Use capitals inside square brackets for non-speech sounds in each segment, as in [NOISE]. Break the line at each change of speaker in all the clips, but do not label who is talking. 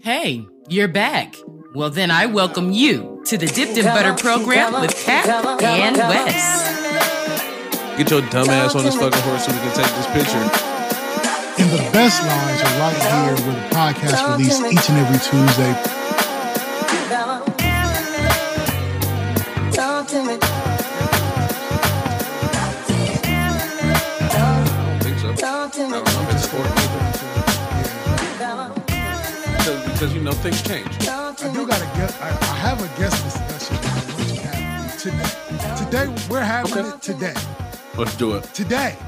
Hey, you're back. Well, then I welcome you to the Dipped in Butter program with Kat and Wes.
Get your dumb ass on this fucking horse so we can take this picture.
And the best lines are right here where the podcast released each and every Tuesday.
Because, you know things change.
I do got a guest. I, I have a guest discussion on what you have today. Today we're having
Okay.
it today.
Let's do it
Today.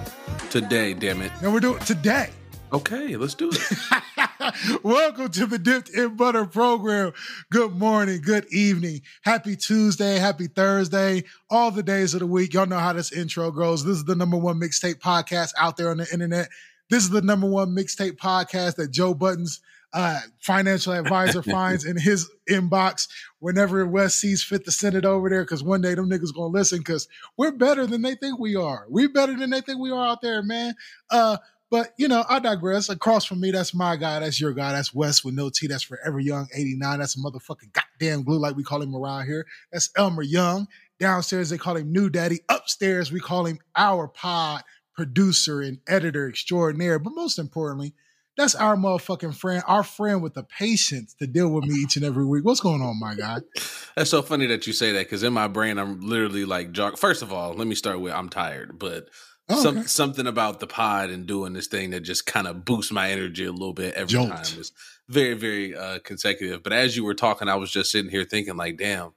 today. Damn it.
No, we're doing it today.
Okay, let's do it. [LAUGHS]
Welcome to the Dipped in Butter program. Good morning, good evening, happy Tuesday, happy Thursday, all the days of the week. Y'all know how this intro goes. This is the number one mixtape podcast out there on the internet. This is the number one mixtape podcast that Joe Budden's, uh, financial advisor, [LAUGHS] finds in his inbox whenever West sees fit to send it over there. Because one day them niggas gonna listen. Because we're better than they think we are. We better than they think we are out there, man. Uh, but you know, I digress. Across from me, that's my guy. That's your guy. That's Wes with no T. That's Forever Young 89. That's a motherfucking goddamn glue, like we call him around here. That's Elmer Young. Downstairs, they call him New Daddy. Upstairs, we call him our pod producer and editor extraordinaire. But most importantly, that's our motherfucking friend, our friend with the patience to deal with me each and every week. What's going on, my guy?
That's so funny that you say that because in my brain, I'm literally like jog. First of all, let me start with I'm tired, but
Oh,
some,
okay.
something about the pod and doing this thing that just kind of boosts my energy a little bit every
Jolt.
time is very, very uh, consecutive. But as you were talking, I was just sitting here thinking, like, damn,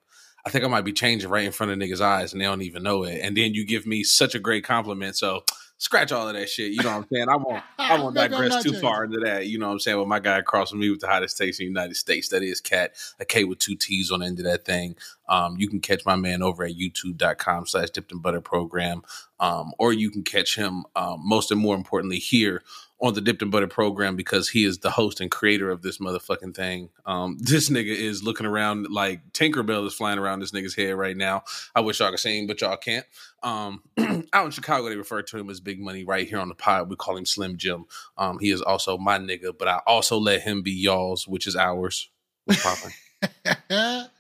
I think I might be changing right in front of niggas' eyes and they don't even know it. And then you give me such a great compliment. So scratch all of that shit. You know what I'm saying? I won't I won't digress too far into that. You know what I'm saying? With my guy across from me with the hottest takes in the United States. That is Cat, a K with two T's on the end of that thing. Um, you can catch my man over at youtube.com slash dipped and butter program. Um, or you can catch him um, most and more importantly here on the Dipped and Butter program because he is the host and creator of this motherfucking thing. Um, [LAUGHS] this nigga is looking around like Tinkerbell is flying around this nigga's head right now. I wish y'all could see him, but y'all can't. Um, [CLEARS THROAT] out in Chicago, they refer to him as Big Money. Right here on the pod, we call him Slim Jim. Um, he is also my nigga, but I also let him be y'all's, which is ours. What's poppin'? [LAUGHS]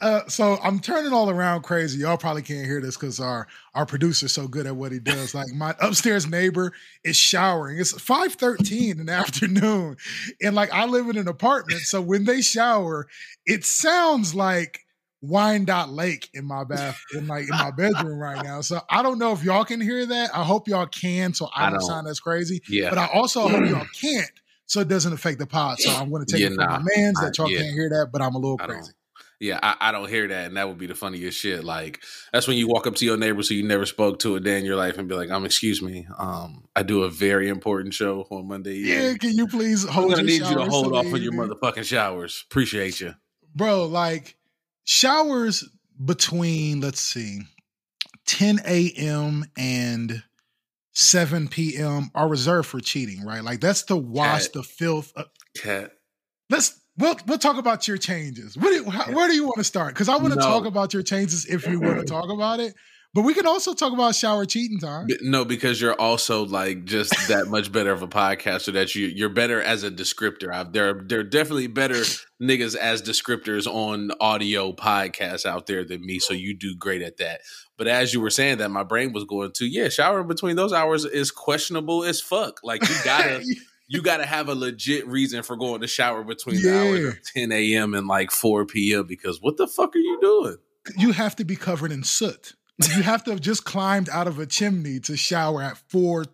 uh, so I'm turning all around crazy. Y'all probably can't hear this because our our producer's so good at what he does. Like my upstairs neighbor is showering. It's 5:13 in the [LAUGHS] afternoon, and like I live in an apartment, so when they shower, it sounds like Wyandotte Lake in my bath in like in my bedroom right now. So I don't know if y'all can hear that. I hope y'all can, so I,
I
don't
don't.
sound as crazy.
Yeah.
But I also hope y'all [CLEARS THROAT] can't, so it doesn't affect the pod. So I'm going to take
Yeah,
it from
nah.
my man's that y'all
yeah.
can't hear that, but I'm a little
I
crazy.
Yeah, I, I don't hear that, and that would be the funniest shit. Like that's when you walk up to your neighbor who you never spoke to a day in your life and be like, "Um, excuse me, um, I do a very important show on Monday.
Yeah, can you please
I'm
hold
gonna need you to hold off on your motherfucking showers. Appreciate you.
Bro, like showers between, let's see, 10 a.m. and 7 p.m. are reserved for cheating, right? Like that's to wash
Cat.
the filth. Uh,
Cat.
let's we'll we'll talk about your changes. What do, how, where do you want to start? Because I want to
No.
talk about your changes if you want to [CLEARS THROAT] talk about it. But we can also talk about shower cheating time.
No, because you're also like just that much better of a podcaster that you you're better as a descriptor. I've, there are there are definitely better niggas as descriptors on audio podcasts out there than me. So you do great at that. But as you were saying that, my brain was going to yeah, showering between those hours is questionable as fuck. Like you gotta [LAUGHS] you gotta have a legit reason for going to shower between the hours of 10 a.m. and like 4 p.m. Because what the fuck are you doing?
you have to be covered in soot. Like, you have to have just climbed out of a chimney to shower at four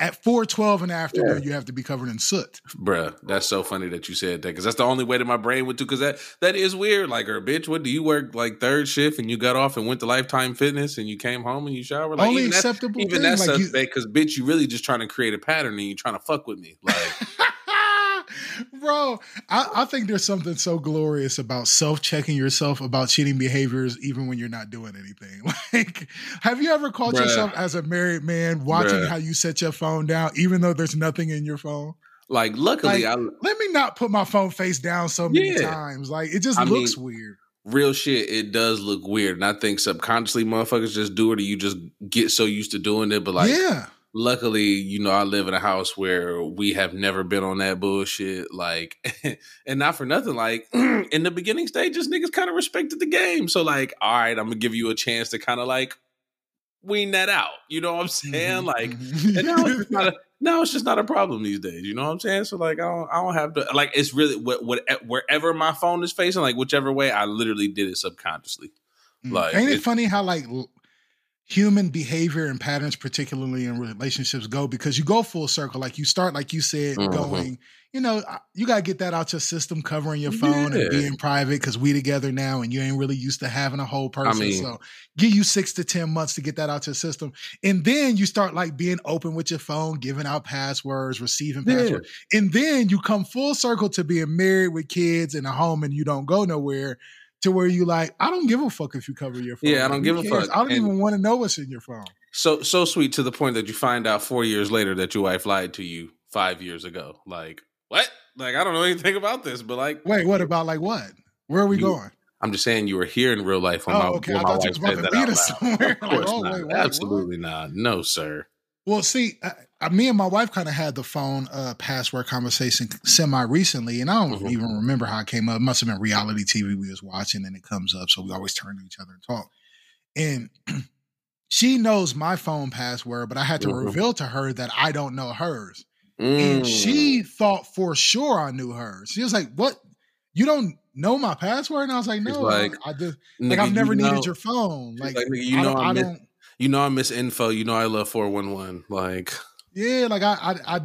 at four twelve in the afternoon. You have to be covered in soot.
Bruh, that's so funny that you said that because that's the only way that my brain went to. Because that that is weird. Like, or bitch, what do you work like third shift and you got off and went to Lifetime Fitness and you came home and you showered? Like,
Only
even that-
acceptable
even
thing,
that's
like
suspect because bitch, you really just trying to create a pattern and you trying to fuck with me. Like, [LAUGHS]
Bro, I, I think there's something so glorious about self-checking yourself about cheating behaviors, even when you're not doing anything. [LAUGHS] Like, have you ever caught
Bruh.
yourself as a married man watching
Bruh.
how you set your phone down, even though there's nothing in your phone?
like luckily,
Like,
I
Let me not put my phone face down so many
Yeah.
times. Like, it just
I
looks
mean,
weird.
real shit, it does look weird. And I think subconsciously motherfuckers just do it or you just get so used to doing it. But like,
yeah.
Luckily, you know, I live in a house where we have never been on that bullshit. Like, [LAUGHS] and not for nothing, like [CLEARS THROAT] in the beginning stages, niggas kind of respected the game. So, like, all right, I'm gonna give you a chance to kind of like wean that out. You know what I'm saying? Mm-hmm. Like, and now it's not a now it's just not a problem these days. You know what I'm saying? So like, I don't, I don't have to like. It's really what, what wherever my phone is facing, like whichever way, I literally did it subconsciously.
Mm. Like, ain't it funny how like human behavior and patterns, particularly in relationships, go because you go full circle. Like you start, like you said, mm-hmm. going, you know, you got to get that out your system, covering your phone yeah. and being private because we together now and you ain't really used to having a whole person. I mean, so give you six to 10 months to get that out your system. And then you start like being open with your phone, giving out passwords, receiving yeah. passwords. And then you come full circle to being married with kids in a home and you don't go nowhere to where you like, I don't give a fuck if you cover your phone.
Yeah, I don't give a fuck.
I don't and even want to know what's in your phone.
So so sweet to the point that you find out four years later that your wife lied to you five years ago. Like what? Like I don't know anything about this, but like,
wait, what about like what? Where are we
you,
going?
I'm just saying you were here in real life when oh, my,
okay.
when
I you was about to beat us somewhere.
Of course oh, not. Wait, wait, Absolutely what? not. No, sir.
Well, see, me and my wife kind of had the phone uh, password conversation semi recently, and I don't mm-hmm. even remember how it came up. It must have been reality TV we was watching, and it comes up, so we always turn to each other and talk. And [CLEARS THROAT] she knows my phone password, but I had to mm-hmm. reveal to her that I don't know hers. Mm. And she thought for sure I knew hers. She was like, "What? You don't know my password?" And I was like, "No, like, I, just like I've never needed know, your phone. Like, like you know, I, I don't."
you know I miss info. You know I love four one one. Like
yeah, like I, I, I,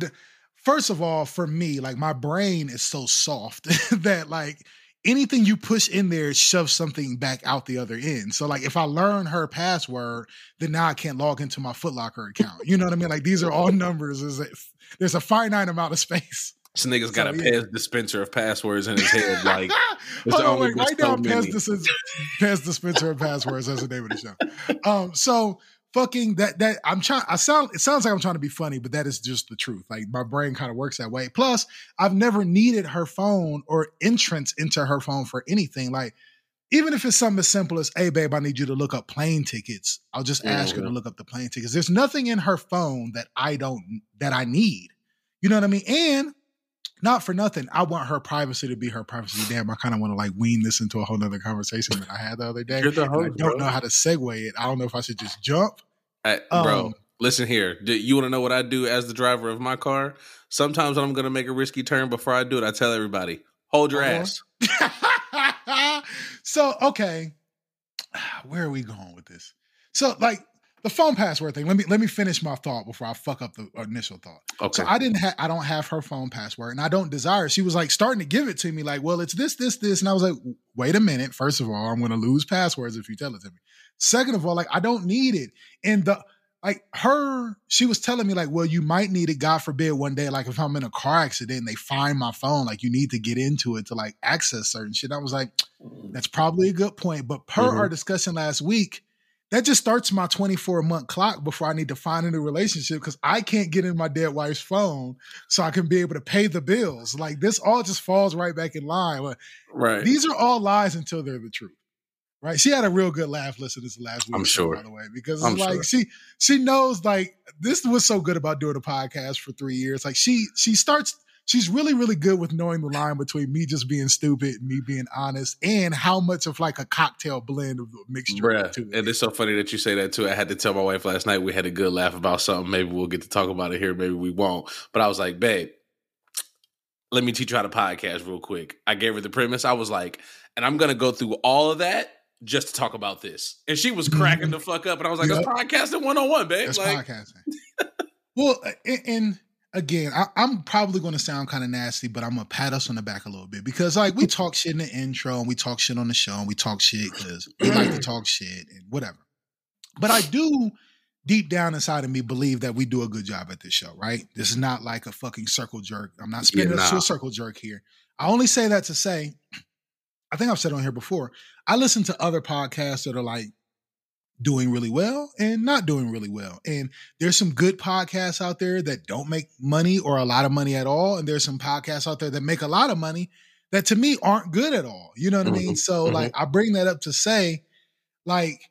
first of all, for me, like my brain is so soft [LAUGHS] that like anything you push in there shoves something back out the other end. So like if I learn her password, then now I can't log into my Footlocker account. You know what I mean? Like these are all numbers. Is there's a finite amount of space.
This nigga's got so, a yeah. dispenser of passwords in his head. Like, [LAUGHS]
Hold on, wait, right now, Pez, Pez dispenser of passwords. That's the name of the show. Um, so fucking that that I'm trying. I sound. It sounds like I'm trying to be funny, but that is just the truth. Like my brain kind of works that way. Plus, I've never needed her phone or entrance into her phone for anything. Like, even if it's something as simple as, "Hey, babe, I need you to look up plane tickets," I'll just ask mm-hmm. her to look up the plane tickets. There's nothing in her phone that I don't that I need. You know what I mean? And not for nothing. I want her privacy to be her privacy. Damn, I kind of want to like wean this into a whole other conversation that I had the other day.
You're the host,
I don't bro. know how to segue it. I don't know if I should just jump.
Hey, bro, um, listen here. Do you want to know what I do as the driver of my car? Sometimes when I'm going to make a risky turn, before I do it, I tell everybody, hold your uh-huh.
ass. [LAUGHS] so, okay. [SIGHS] Where are we going with this? So, like, the phone password thing. Let me let me finish my thought before I fuck up the initial thought. Okay. So I didn't have I don't have her phone password and I don't desire. She was like starting to give it to me, like, well, it's this, this, this. And I was like, wait a minute. First of all, I'm gonna lose passwords if you tell it to me. Second of all, like I don't need it. And the like her, she was telling me, like, well, you might need it, God forbid, one day, like if I'm in a car accident and they find my phone, like you need to get into it to like access certain shit. I was like, that's probably a good point. But per mm-hmm. our discussion last week, that just starts my 24 month clock before I need to find a new relationship because I can't get in my dead wife's phone so I can be able to pay the bills. Like this all just falls right back in line.
Right.
These are all lies until they're the truth. Right. She had a real good laugh listening to this last week.
I'm sure.
By the way, because it's like sure. she she knows like this was so good about doing a podcast for three years. Like she she starts she's really, really good with knowing the line between me just being stupid and me being honest and how much of like a cocktail blend of the mixture.
Bruh, it. And it's so funny that you say that too. I had to tell my wife last night we had a good laugh about something. Maybe we'll get to talk about it here. Maybe we won't. But I was like, babe, let me teach you how to podcast real quick. I gave her the premise. I was like, and I'm gonna go through all of that just to talk about this. And she was cracking mm-hmm. the fuck up. And I was like, yep. that's podcasting 101, babe.
That's
like,
podcasting. well, and again, I, am probably going to sound kind of nasty, but I'm gonna pat us on the back a little bit because like we talk shit in the intro and we talk shit on the show and we talk shit because we like to talk shit and whatever. But I do deep down inside of me believe that we do a good job at this show, right? This is not like a fucking circle jerk. I'm not spinning yeah, nah. to a circle jerk here. I only say that to say, [CLEARS THROAT] I think I've said on here before. I listen to other podcasts that are like doing really well and not doing really well. And there's some good podcasts out there that don't make money or a lot of money at all. And there's some podcasts out there that make a lot of money that to me aren't good at all. You know what mm-hmm. I mean? So mm-hmm. like I bring that up to say, like,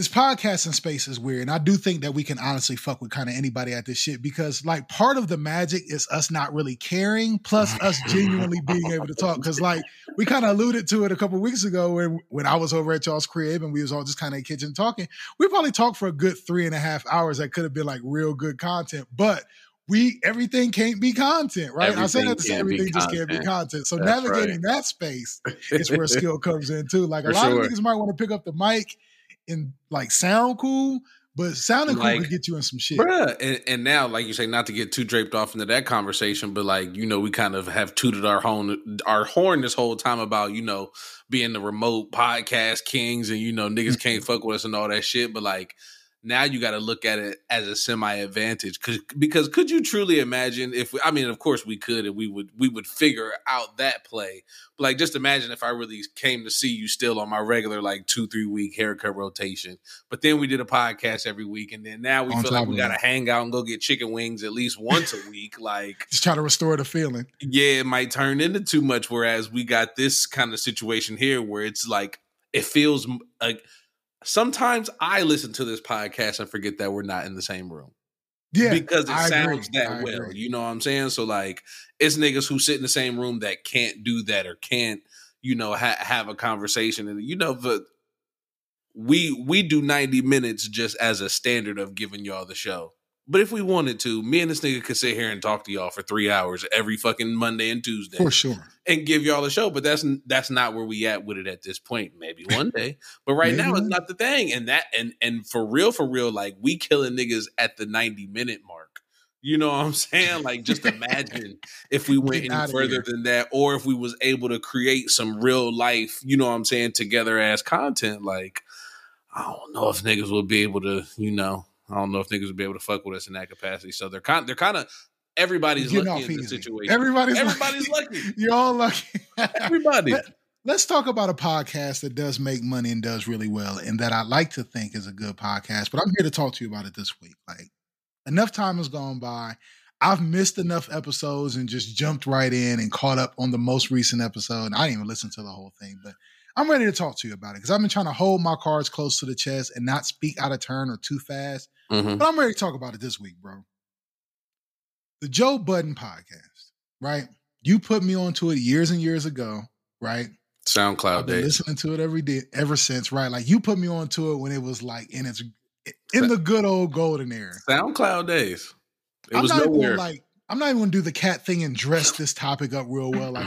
this podcasting space is weird. And I do think that we can honestly fuck with kind of anybody at this shit because like part of the magic is us not really caring, plus us [LAUGHS] genuinely being able to talk. Cause like we kind of alluded to it a couple weeks ago when when I was over at y'all's crib and we was all just kind of in kitchen talking. We probably talked for a good three and a half hours that could have been like real good content, but we everything can't be content, right? Everything I said that to say everything just can't be content. So That's navigating right. that space is where skill comes in too. Like a lot sure. of niggas might want to pick up the mic and like sound cool, but sounding like, cool could get you in some shit.
Bruh. And, and, now, like you say, not to get too draped off into that conversation, but like, you know, we kind of have tooted our horn our horn this whole time about, you know, being the remote podcast kings and, you know, niggas mm. can't fuck with us and all that shit. But like now you got to look at it as a semi advantage because because could you truly imagine if we, I mean of course we could and we would we would figure out that play. But like just imagine if I really came to see you still on my regular like two three week haircut rotation. But then we did a podcast every week and then now we on feel like we got to hang out and go get chicken wings at least once a week like
just try to restore the feeling.
Yeah it might turn into too much whereas we got this kind of situation here where it's like it feels like sometimes I listen to this podcast and forget that we're not in the same room. Yeah. Because it I sounds agree. that I well. Agree. You know what I'm saying? So like it's niggas who sit in the same room that can't do that or can't, you know, ha- have a conversation. And you know, but we we do 90 minutes just as a standard of giving y'all the show. But if we wanted to, me and this nigga could sit here and talk to y'all for three hours every fucking Monday and Tuesday.
For sure.
And give y'all a show. But that's that's not where we at with it at this point. Maybe one [LAUGHS] day. But right now it's not the thing. And that and and for real, for real, like we killing niggas at the 90 minute mark. You know what I'm saying? Like just imagine [LAUGHS] if we went any further than that, or if we was able to create some real life, you know what I'm saying, together as content. Like, I don't know if niggas will be able to, you know, I don't know if niggas would be able to fuck with us in that capacity. So they're kind they're kind of everybody's lucky in the situation.
Everybody's,
everybody's lucky. [LAUGHS]
lucky. You're all lucky.
Everybody.
Let, let's talk about a podcast that does make money and does really well, and that I like to think is a good podcast. But I'm here to talk to you about it this week. Like enough time has gone by. I've missed enough episodes and just jumped right in and caught up on the most recent episode. And I didn't even listen to the whole thing, but I'm ready to talk to you about it because I've been trying to hold my cards close to the chest and not speak out of turn or too fast Mm-hmm. But I'm ready to talk about it this week, bro. The Joe Budden podcast, right? You put me onto it years and years ago, right?
SoundCloud I've been
days. Listening to it every day ever since, right? Like you put me onto it when it was like in its in the good old golden era.
SoundCloud days.
It I'm was not nowhere. Even like I'm not even gonna do the cat thing and dress this topic up real well. Like,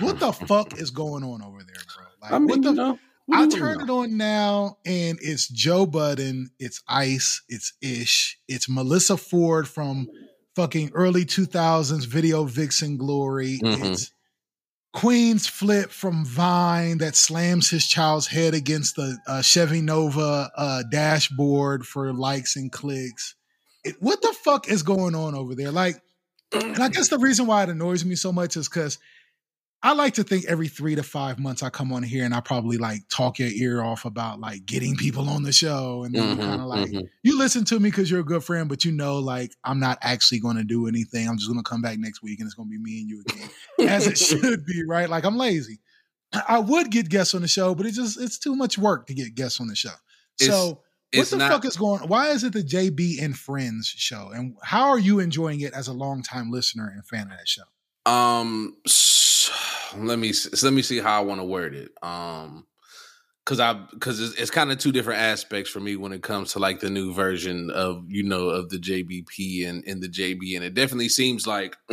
what the fuck is going on over there, bro? Like,
I mean,
what the,
you know,
I turn it on now, and it's Joe Budden, it's Ice, it's Ish, it's Melissa Ford from fucking early 2000s video vixen glory. Mm-hmm. It's Queenzflip from Vine that slams his child's head against the uh, Chevy Nova uh, dashboard for likes and clicks. It, what the fuck is going on over there? Like, and I guess the reason why it annoys me so much is because I like to think every three to five months I come on here and I probably like talk your ear off about like getting people on the show. And then mm-hmm, kind of like, mm-hmm. you listen to me because you're a good friend, but you know, like, I'm not actually going to do anything. I'm just going to come back next week and it's going to be me and you again, as it [LAUGHS] should be, right? Like, I'm lazy. I would get guests on the show, but it's just, it's too much work to get guests on the show. It's, so, what the not, fuck is going Why is it the JB and Friends show? And how are you enjoying it as a longtime listener and fan of that show?
Um, [SIGHS] let me let me see how I want to word it. Um, because I because it's, it's kind of two different aspects for me when it comes to like the new version of you know of the JBP and and the JB, and it definitely seems like. [CLEARS THROAT]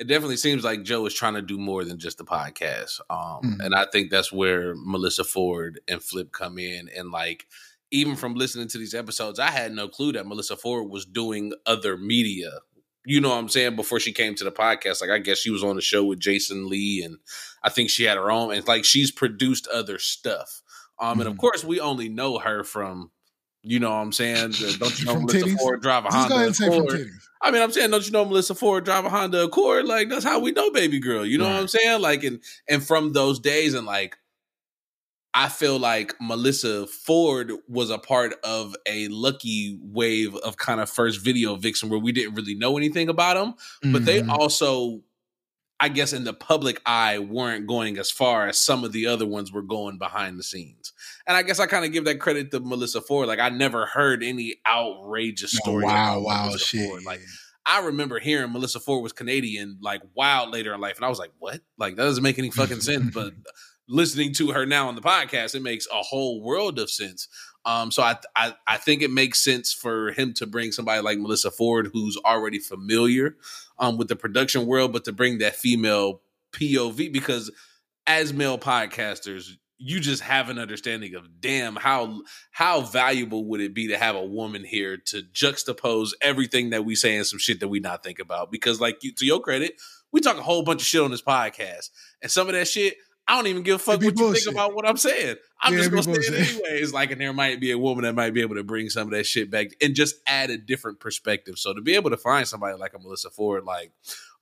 it definitely seems like Joe is trying to do more than just the podcast. Um, mm and I think that's where Melissa Ford and Flip come in. And like, even from listening to these episodes, I had no clue that Melissa Ford was doing other media you know what I'm saying, before she came to the podcast. Like I guess she was on the show with Jason Lee and I think she had her own and like she's produced other stuff. Um mm-hmm. and of mm-hmm. course we only know her from you know what I'm saying? Don't you know Melissa titties? Ford drive a Honda Accord? I mean, I'm saying, don't you know Melissa Ford drive a Honda Accord? Like that's how we know baby girl. You know right. what I'm saying? Like and and from those days and like I feel like Melissa Ford was a part of a lucky wave of kind of first video vixen where we didn't really know anything about them, mm-hmm. but they mm-hmm. also I guess in the public eye weren't going as far as some of the other ones were going behind the scenes. And I guess I kind of give that credit to Melissa Ford. Like I never heard any outrageous
Oh,
story.
wow,
about
wow,
Melissa
shit.
Ford. Like I remember hearing Melissa Ford was Canadian like wild later in life, and I was like, "What? Like that doesn't make any fucking sense." But listening to her now on the podcast, it makes a whole world of sense. Um, so I, I I think it makes sense for him to bring somebody like Melissa Ford, who's already familiar um, with the production world, but to bring that female POV because as male podcasters, you just have an understanding of damn how how valuable would it be to have a woman here to juxtapose everything that we say and some shit that we not think about because like to your credit we talk a whole bunch of shit on this podcast and some of that shit i don't even give a fuck what you think about what i'm saying i'm
Yeah,
just gonna say it
bullshit. [LAUGHS]
anyways like and there might be a woman that might be able to bring some of that shit back and just add a different perspective so to be able to find somebody like a melissa ford like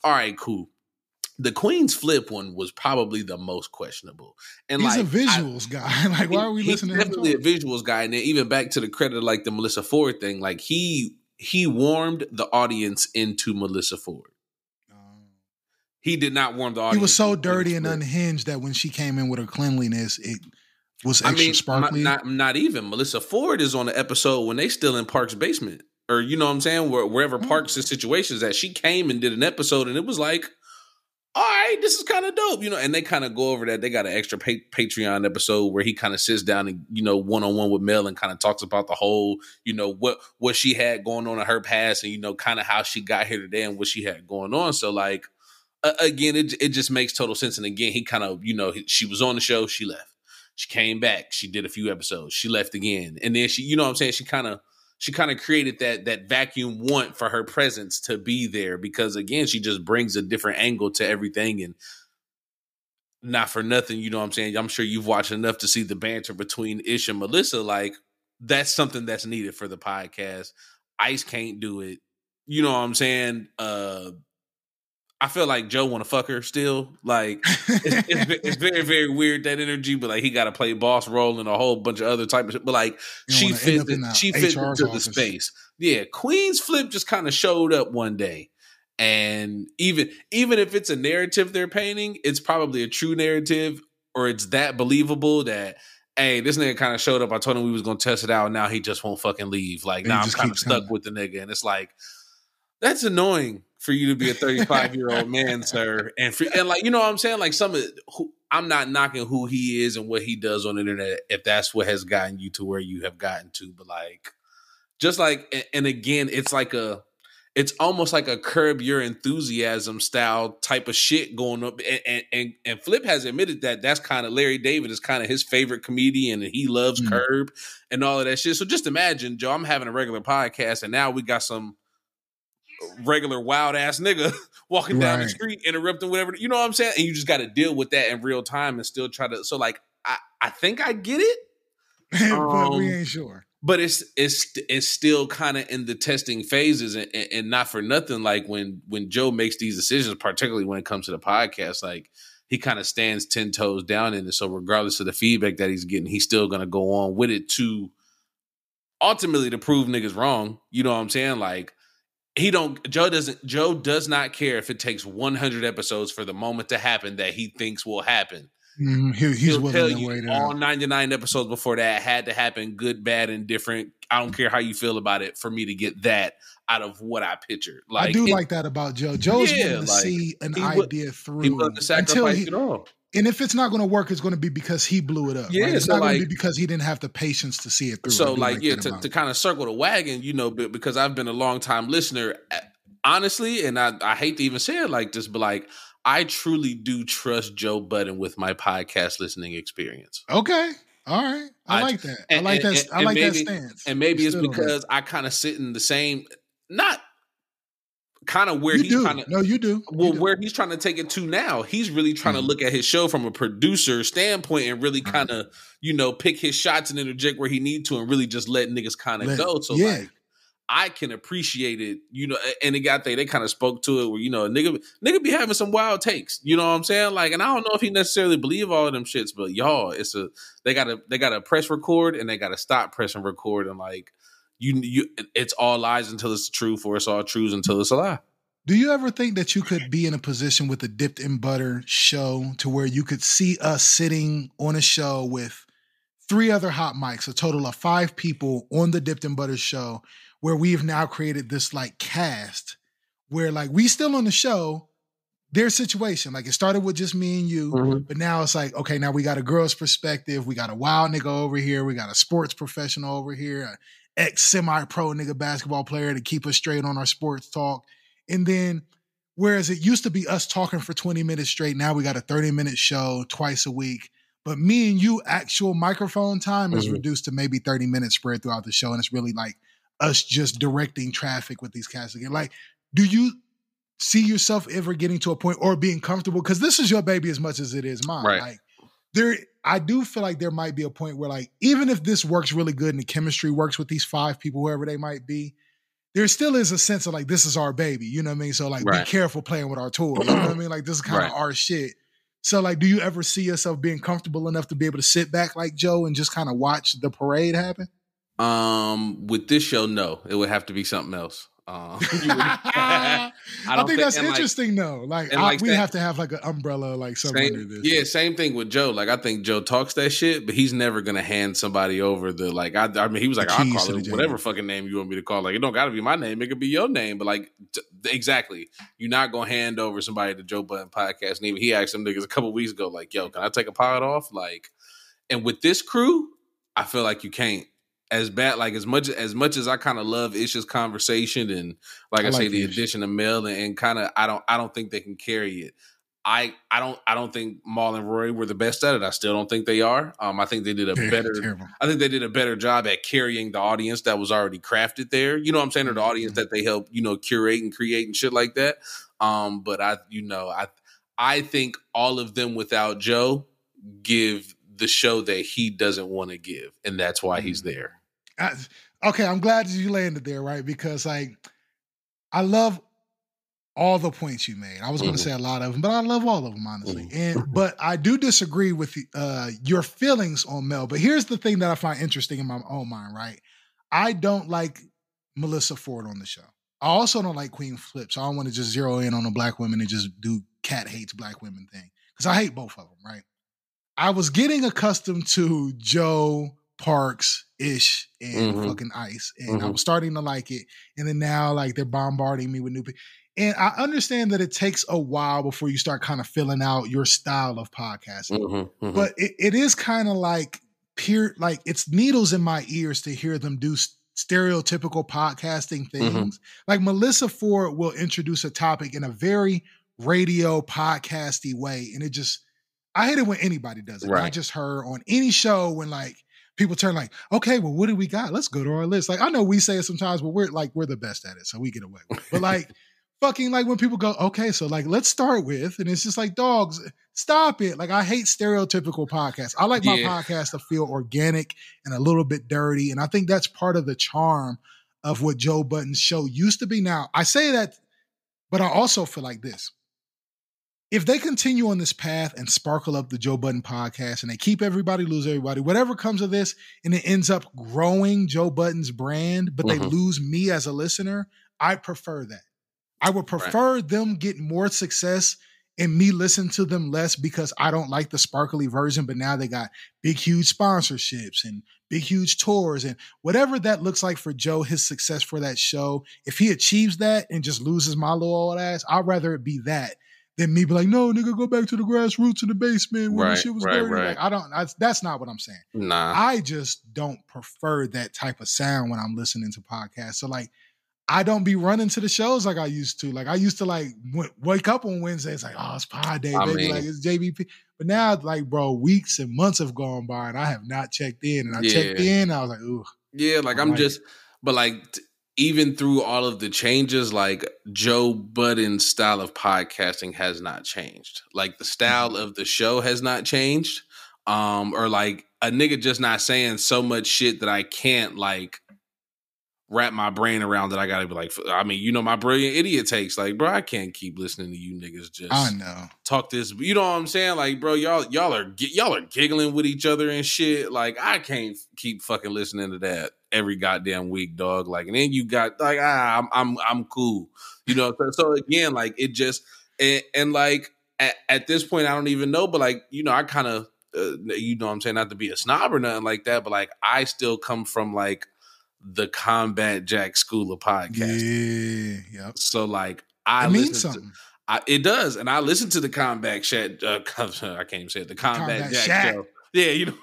all right cool the Queenzflip one was probably the most questionable and
He's
like
a
I-
visuals guy. [LAUGHS] like, why are we listening to him?
definitely a visuals guy, and then even back to the credit of like the Melissa Ford thing, like he he warmed the audience into Melissa Ford. He did not warm the audience.
He was so dirty and unhinged that when she came in with her cleanliness, it was
I
extra
mean,
sparkly.
not not even Melissa Ford is on the episode when they still in Park's basement, or you know what I'm saying, where, wherever
Mm.
Park's situations that she came and did an episode, and it was like. All right, this is kind of dope, you know. And they kind of go over that. They got an extra pa- Patreon episode where he kind of sits down and you know one on one with Mel and kind of talks about the whole, you know, what what she had going on in her past and you know kind of how she got here today and what she had going on. So like, uh, again, it it just makes total sense. And again, he kind of you know he, she was on the show, she left, she came back, she did a few episodes, she left again, and then she, you know, what I'm saying she kind of she kind of created that that vacuum want for her presence to be there because again, she just brings a different angle to everything and. Not for nothing, you know what I'm saying? I'm sure you've watched enough to see the banter between Ish and Melissa. Like, that's something that's needed for the podcast. Ice can't do it. You know what I'm saying? Uh I feel like Joe want to fuck her still. Like it's, it's, it's very very weird that energy, but like he got to play boss role and a whole bunch of other type of shit. But like she fits
in the
she fits into the space. Yeah, Queenzflip just kind of showed up one day. And even even if it's a narrative they're painting, it's probably a true narrative or it's that believable that hey, this nigga kind of showed up. I told him we was gonna test it out. Now he just won't fucking leave. Like
And
now I'm kind of stuck
coming.
with the nigga, and it's like that's annoying for you to be a [LAUGHS] 35 year old man, sir. And for, and like you know what I'm saying, like some of who I'm not knocking who he is and what he does on the internet if that's what has gotten you to where you have gotten to, but like just like and- again, it's like a it's almost like a curb your enthusiasm style type of shit going up and and, and, flip has admitted that that's kind of larry david is kind of his favorite comedian and he loves
Mm.
curb and all of that shit so just imagine joe i'm having a regular podcast and now we got some regular wild ass nigga [LAUGHS] walking down the street interrupting whatever you know what i'm saying? And you just got to deal with that in real time and still try to so like i i think i get it [LAUGHS]
but we
Um,
ain't sure.
but it's it's it's still kind of in the testing phases and, and, and not for nothing like when when joe makes these decisions particularly when it comes to the podcast like he kind of stands 10 toes down in it. So regardless of the feedback that he's getting he's still going to go on with it to ultimately to prove niggas wrong you know what i'm saying? Like he don't joe doesn't joe does not care if it takes 100 episodes for the moment to happen that he thinks will happen
Mhm, he- he's
He'll tell
willing to
you
wait it
all 99 episodes before that had to happen, good, bad, and different. I don't care how you feel about it for me to get that out of what I pictured. Like
I do
it-
like that about Joe. Joe's
Yeah,
willing to
like,
see an
he would-
idea
he
through
to
until he,
it all.
And if it's not going to work, it's going to be because he blew it up.
Yeah,
right? it's
so,
not going to be because he didn't have the patience to see it through.
So, like, yeah, to, to kind of circle the wagon, you know, because I've been a long time listener, uh, honestly, and I, I hate to even say it like this, but like, I truly do trust Joe Budden with my podcast listening experience.
okay, all right, I,
I-
like that.
and-
I like
and-
that.
and-
I like
maybe-
that stance.
And maybe it's
stood on that.
because I kind of sit in the same, not kind of where
you
he's
do.
kind of
no, you do. You
well
do.
where he's trying to take it to now he's really trying
Mhm.
to look at his show from a producer standpoint and really kind of you know pick his shots and interject where he need to and really just let niggas kind of go so
yeah.
like I can appreciate it, you know, and it got there. They kind of spoke to it where you know, a nigga, nigga be having some wild takes, you know what I'm saying? Like, and I don't know if he necessarily believe all of them shits, but y'all, it's a they gotta they gotta press record and they gotta stop pressing record and like you you, it's all lies until it's the truth or it's all truths until it's a lie.
Do you ever think that you could be in a position with a dipped in butter show to where you could see us sitting on a show with three other hot mics, a total of five people on the dipped in butter show, where we've now created this like cast where like we still on the show, their situation. Like it started with just me and you,
Mhm.
but now it's like, okay, now we got a girl's perspective. We got a wild nigga over here. We got a sports professional over here, a ex semi pro nigga basketball player to keep us straight on our sports talk. And then, whereas it used to be us talking for 20 minutes straight, now we got a 30 minute show twice a week. But me and you, actual microphone time is
Mhm.
reduced to maybe 30 minutes spread throughout the show. And it's really like us just directing traffic with these cats again. Like, do you see yourself ever getting to a point or being comfortable? Because this is your baby as much as it is mine.
Right.
Like, there, I do feel like there might be a point where, like, even if this works really good and the chemistry works with these five people, whoever they might be, there still is a sense of like this is our baby. You know what I mean? So like,
Right.
be careful playing with our toys. You know what I mean? Like, this is kind of
Right.
our shit. So like, do you ever see yourself being comfortable enough to be able to sit back like Joe and just kind of watch the parade happen?
Um, with this show, no, it would have to be something else. Um, [LAUGHS] you would- [LAUGHS]
I,
don't
think that's
and, like,
interesting though. Like, I-
like,
we
that-
have to have like an umbrella, like something under
Same,
this.
yeah, same thing with Joe. Like I think Joe talks that shit, but he's never gonna hand somebody over the like. I, I mean, he was like, "I'll call
to
it
jail.
whatever fucking name you want me to call. Like it don't got to be my name. It could be your name, but like t- exactly, you're not gonna hand over somebody to Joe Budden podcast. And even he asked some niggas a couple weeks ago, like, "Yo, can I take a pod off?" Like, and with this crew, I feel like you can't. As bad, like as much as much as I kind of love Ish's conversation and like I,
I
say,
like
the
Ish.
addition of Mel and, and kind of I don't I don't think they can carry it. I I don't I don't think Mal and Rory were the best at it. I still don't think they are. Um, I think they did a better.
terrible.
I think they did a better job at carrying the audience that was already crafted there. You know what I'm saying, or the audience
Mm-hmm.
that they help you know curate and create and shit like that. Um, but I you know I I think all of them without Joe give the show that he doesn't want to give, and that's why he's
Mm-hmm.
there.
I, okay, I'm glad you landed there, right? Because like, I love all the points you made. I was going to say a lot of them, but I love all of them honestly.
Mhm.
And [LAUGHS] but I do disagree with uh, your feelings on Mel. But here's the thing that I find interesting in my own mind, right? I don't like Melissa Ford on the show. I also don't like Queen Flip, so I don't want to just zero in on the black women and just do cat hates black women thing because I hate both of them, right? I was getting accustomed to Joe Parks ish and
Mhm.
fucking Ice, and I
Mhm.
was starting to like it. And then now, like they're bombarding me with new people. And I understand that it takes a while before you start kind of filling out your style of podcasting
Mhm, mhm.
but it, it is kind of like peer like it's needles in my ears to hear them do stereotypical podcasting things like melissa ford will introduce a topic in a very radio podcasty way and it just i hate it when anybody does it not just her on any show when like people turn like okay well what do we got let's go to our list like i know we say it sometimes but we're like we're the best at it so we get away with it but like [LAUGHS] fucking like when people go, okay, so like let's start with, and it's just like dogs, stop it. Like I hate stereotypical podcasts. I like my
Yeah.
podcast to feel organic and a little bit dirty. And I think that's part of the charm of what Joe Budden's show used to be. Now, I say that, but I also feel like this. If they continue on this path and sparkle up the Joe Budden podcast and they keep everybody, lose everybody, whatever comes of this, and it ends up growing Joe Budden's brand, but they
Mhm.
lose me as a listener, I prefer that. I would prefer them get more success and me listen to them less because I don't like the sparkly version, but now they got big, huge sponsorships and big, huge tours and whatever that looks like for Joe, his success for that show. If he achieves that and just loses my little old ass, I'd rather it be that than me be like, no, nigga, go back to the grassroots in the basement when the
Right,
shit was
right,
dirty.
right.
Like, I don't, I, that's not what I'm saying.
nah.
I just don't prefer that type of sound when I'm listening to podcasts. So like I don't be running to the shows like I used to. Like I used to like w- wake up on Wednesdays like, oh, it's pod day,
I
baby.
mean-
like it's JBP. But now, like, bro, weeks and months have gone by and I have not checked in. And I checked
Yeah.
in, I was like, ooh,
Yeah, like I'm
like
just, but like t- even through all of the changes, like Joe Budden's style of podcasting has not changed. Like the style
Mhm.
of the show has not changed. Um, or like a nigga just not saying so much shit that I can't like wrap my brain around that I gotta be like, I mean, you know, my brilliant idiot takes like, bro, I can't keep listening to you niggas just
I know.
talk this. You know what I'm saying? Like, bro, y'all y'all are y'all are giggling with each other and shit. Like, I can't keep fucking listening to that. Every goddamn week, dog. Like, and then you got like, ah, I'm I'm I'm cool, you know. So, so again, like it just and, and like at, at, this point, I don't even know, but like you know, I kind of uh, you know, I'm saying not to be a snob or nothing like that, but like I still come from like the Combat Jack School of Podcast.
Yeah, yep.
So like I
it means something.
To, I, it does, and I listen to the Combat Chat. Uh, [LAUGHS] I can't even say it. The Combat, combat Jack show. Yeah, you know.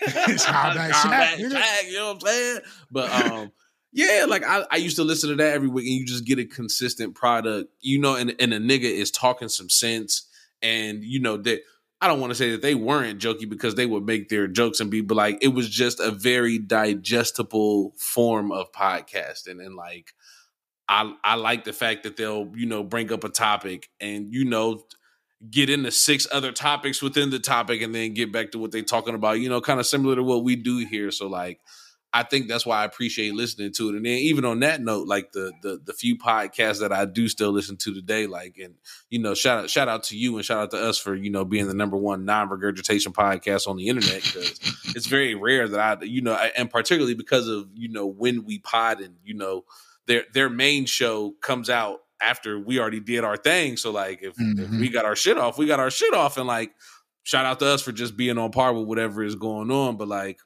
[LAUGHS]
it's combat,
combat Shaq, Jack, you know what I'm saying? But um, yeah, like I, I used to listen to that every week, and you just get a consistent product, you know. And and a nigga is talking some sense, and you know that I don't want to say that they weren't jokey because they would make their jokes and be, but like it was just a very digestible form of podcasting, and like I I like the fact that they'll you know bring up a topic and you know get into six other topics within the topic and then get back to what they're talking about. You know, kind of similar to what we do here. So like I think that's why I appreciate listening to it. And then even on that note, like the the the few podcasts that I do still listen to today, like and you know, shout out shout out to you and shout out to us for you know being the number one non regurgitation podcast on the internet because it's very rare that I you know and particularly because of you know when we pod and you know their their main show comes out after we already did our thing. So like if, mm-hmm. if we got our shit off, we got our shit off and like shout out to us for just being on par with whatever is going on. But like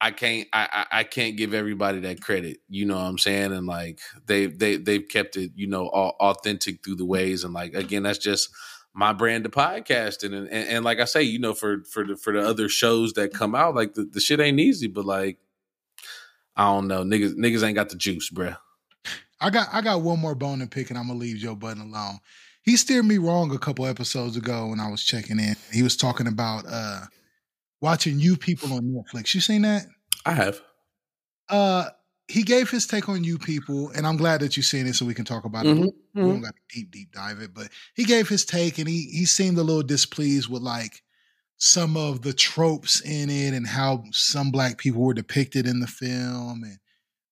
I can't I, I can't give everybody that credit. You know what I'm saying? And like they they they've kept it, you know, all, authentic through the ways. And like again, that's just my brand of podcasting. And, and, and like I say, you know, for for the for the other shows that come out, like the, the shit ain't easy, but like I don't know, niggas niggas ain't got the juice, bruh.
I got I got one more bone to pick, and I'm gonna leave Joe Budden alone. He steered me wrong a couple episodes ago when I was checking in. He was talking about uh watching you people on Netflix. You seen that?
I have.
Uh he gave his take on you people, and I'm glad that you've seen it so we can talk about mm-hmm. it. We don't mm-hmm. got to deep, deep dive it, but he gave his take and he he seemed a little displeased with like some of the tropes in it and how some black people were depicted in the film and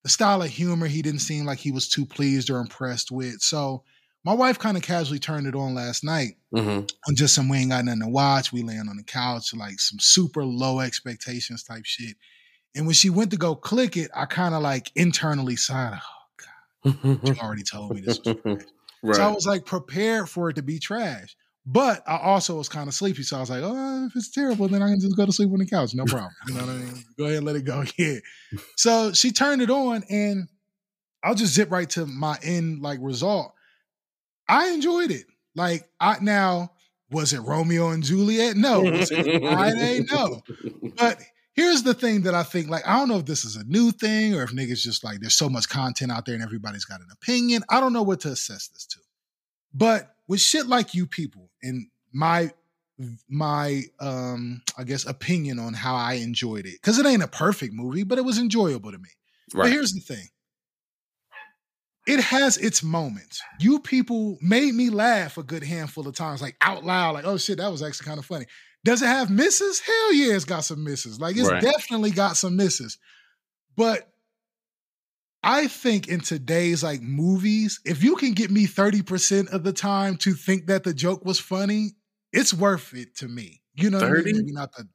the style of humor he didn't seem like he was too pleased or impressed with. So my wife kind of casually turned it on last night mm-hmm. on just some we ain't got nothing to watch. We laying on the couch, like some super low expectations type shit. And when she went to go click it, I kind of like internally sighed, oh God, you [LAUGHS] already told me this was trash. Right. So I was like prepared for it to be trash. But I also was kind of sleepy. So I was like, oh, if it's terrible, then I can just go to sleep on the couch. No problem. You know what I mean? Go ahead and let it go. [LAUGHS] Yeah. So she turned it on and I'll just zip right to my end like result. I enjoyed it. Like I now was it Romeo and Juliet? No. Was it Friday? No. But here's the thing that I think like I don't know if this is a new thing or if niggas just like there's so much content out there and everybody's got an opinion. I don't know what to assess this to. But with shit like you people and my my um I guess opinion on how I enjoyed it cuz it ain't a perfect movie, but it was enjoyable to me. Right. But here's the thing it has its moments. You people made me laugh a good handful of times, like out loud, like, oh shit, that was actually kind of funny. Does it have misses? Hell yeah, it's got some misses. Like it's right. definitely got some misses. But I think in today's like movies, if you can get me 30% of the time to think that the joke was funny, it's worth it to me. You know 30? I mean? Maybe not the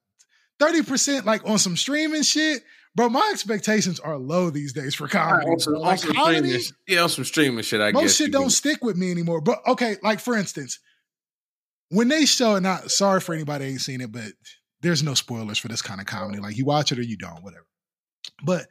30% like on some streaming shit. Bro, my expectations are low these days for comedy.
Also, like comedy, yeah, on some streaming shit. I
most shit don't can. stick with me anymore. But okay, like for instance, when they show, it, not sorry for anybody ain't seen it, but there's no spoilers for this kind of comedy. Like you watch it or you don't, whatever. But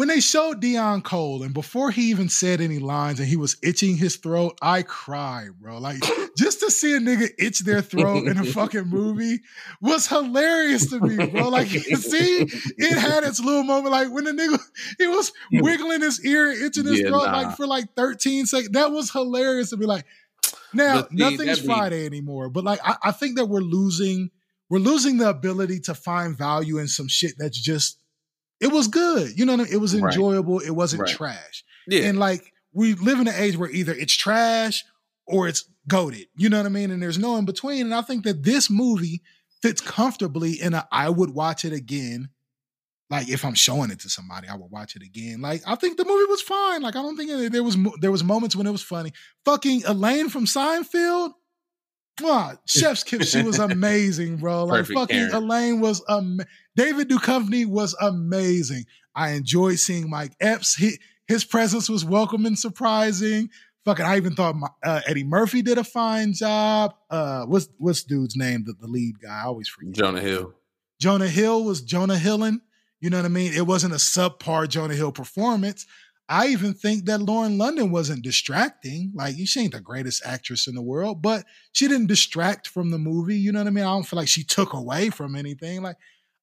when they showed Deon Cole and before he even said any lines and he was itching his throat, I cried, bro. Like [LAUGHS] just to see a nigga itch their throat in a [LAUGHS] fucking movie was hilarious to me, bro. Like you see, it had its little moment. Like when the nigga he was wiggling his ear, itching his yeah, throat nah. like for like 13 seconds. That was hilarious to be like. Now see, nothing's Friday anymore, but like I, I think that we're losing we're losing the ability to find value in some shit that's just it was good. You know, what I mean? it was enjoyable. Right. It wasn't right. trash. Yeah. And like we live in an age where either it's trash or it's goaded. You know what I mean? And there's no in between. And I think that this movie fits comfortably in a I would watch it again. Like if I'm showing it to somebody, I would watch it again. Like I think the movie was fine. Like I don't think there was there was moments when it was funny. Fucking Elaine from Seinfeld, Wow, Chef's Kiss, she was [LAUGHS] amazing, bro. Like Perfect fucking Karen. Elaine was um David Duchovny was amazing. I enjoyed seeing Mike Epps. He, his presence was welcome and surprising. Fucking, I even thought my, uh, Eddie Murphy did a fine job. Uh, what's what's dude's name? The, the lead guy. I always forget.
Jonah Hill.
Jonah Hill was Jonah Hillen. You know what I mean? It wasn't a subpar Jonah Hill performance. I even think that Lauren London wasn't distracting. Like, she ain't the greatest actress in the world, but she didn't distract from the movie. You know what I mean? I don't feel like she took away from anything. Like,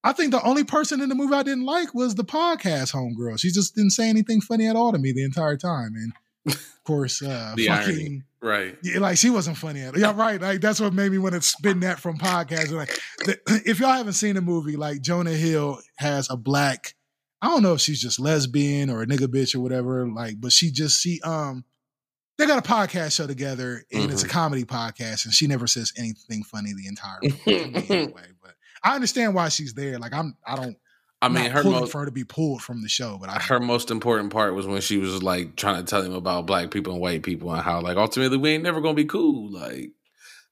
I think the only person in the movie I didn't like was the podcast homegirl. She just didn't say anything funny at all to me the entire time. And of course, uh, [LAUGHS]
The
fucking,
irony. Right.
yeah, like she wasn't funny at all. Yeah, right. Like that's what made me want to spin that from podcast. Like, the, [CLEARS THROAT] if y'all haven't seen the movie, like Jonah Hill has a black. I don't know if she's just lesbian or a nigga bitch or whatever. Like, but she just she um, they got a podcast show together and it's a comedy podcast, and she never says anything funny the entire [LAUGHS] movie anyway. I understand why she's there. Like, I'm I don't.
I mean, her most
for her to be pulled from the show, but I
her most important part was when she was like trying to tell him about black people and white people and how like ultimately we ain't never gonna be cool. Like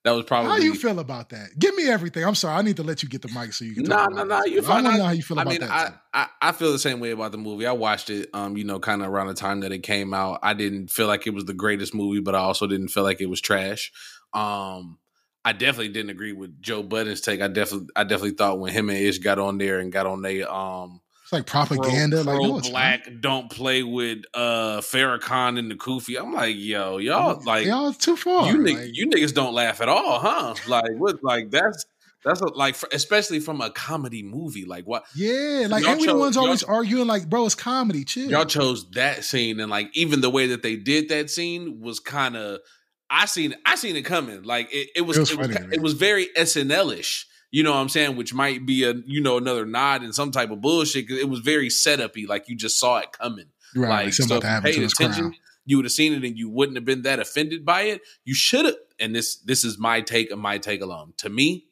that was probably
How you feel about that? Give me everything. I'm sorry, I need to let you get the mic so you can.
Nah,
about
nah. You
I
fine.
want to
I-
know how you feel
I
about
mean,
that.
I. I I feel the same way about the movie. I watched it, um, you know, kind of around the time that it came out. I didn't feel like it was the greatest movie, but I also didn't feel like it was trash. Um, I definitely didn't agree with Joe Budden's take. I definitely, I definitely thought when him and Ish got on there and got on they um
It's like propaganda.
pro,
like
pro
no, it's not.
black, don't play with uh Farrakhan and the Kufi. I'm like, yo, y'all like
y'all too far.
you,
like,
you niggas don't laugh at all, huh? Like what? Like that's that's a, like especially from a comedy movie. Like what?
yeah, like
y'all
we the ones always arguing like, bro, it's comedy. Chill.
Y'all chose that scene, and like even the way that they did that scene was kind of. I seen I seen it coming. Like it, it was
It was
it was, it was very SNL ish. You know what I'm saying? Which might be a you know another nod and some type of bullshit. it was very setupy. Like you just saw it coming.
right,
like
like,
so if you paid attention, you would have seen it and you wouldn't have been that offended by it. You should have. And this this is my take and my take alone. To me,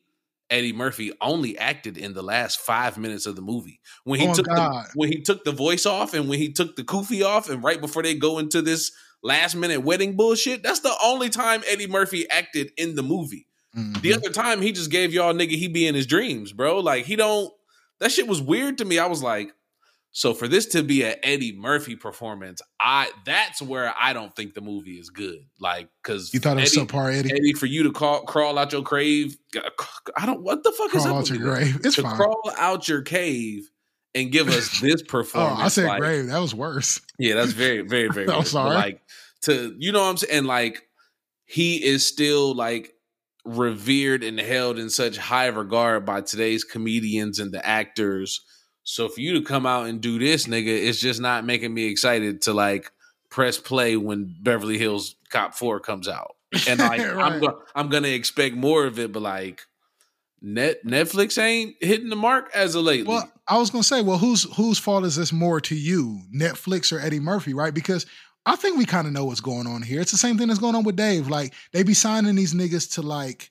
Eddie Murphy only acted in the last five minutes of the movie when he
Oh,
took the, when he took the voice off and when he took the kufi off and right before they go into this last minute wedding bullshit. That's the only time Eddie Murphy acted in the movie.
Mhm.
The other time he just gave y'all nigga he be in his dreams, bro. Like he don't. That shit was weird to me. I was like, so for this to be a Eddie Murphy performance, I that's where I don't think the movie is good. Like because
you thought it was
Eddie,
subpar, Eddie?
Eddie for you to call, crawl out your cave. I don't. What the fuck is
Crawl
up
out
with
your
you?
grave. It's
to
fine.
crawl out your cave and give us this performance. [LAUGHS] Oh.
I said
like,
grave. That was worse.
yeah, that's very, very, [LAUGHS] very.
I'm
weird. But,
sorry.
like to you know what I'm saying, and like he is still like revered and held in such high regard by today's comedians and the actors. So for you to come out and do this, nigga, it's just not making me excited to like press play when Beverly Hills Cop Four comes out. And like [LAUGHS] I'm go- I'm gonna expect more of it, but like net Netflix ain't hitting the mark as of lately.
Well, I was gonna say, well, whose whose fault is this more to you, Netflix or Eddie Murphy, right? Because I think we kind of know what's going on here. It's the same thing that's going on with Dave. Like they be signing these niggas to like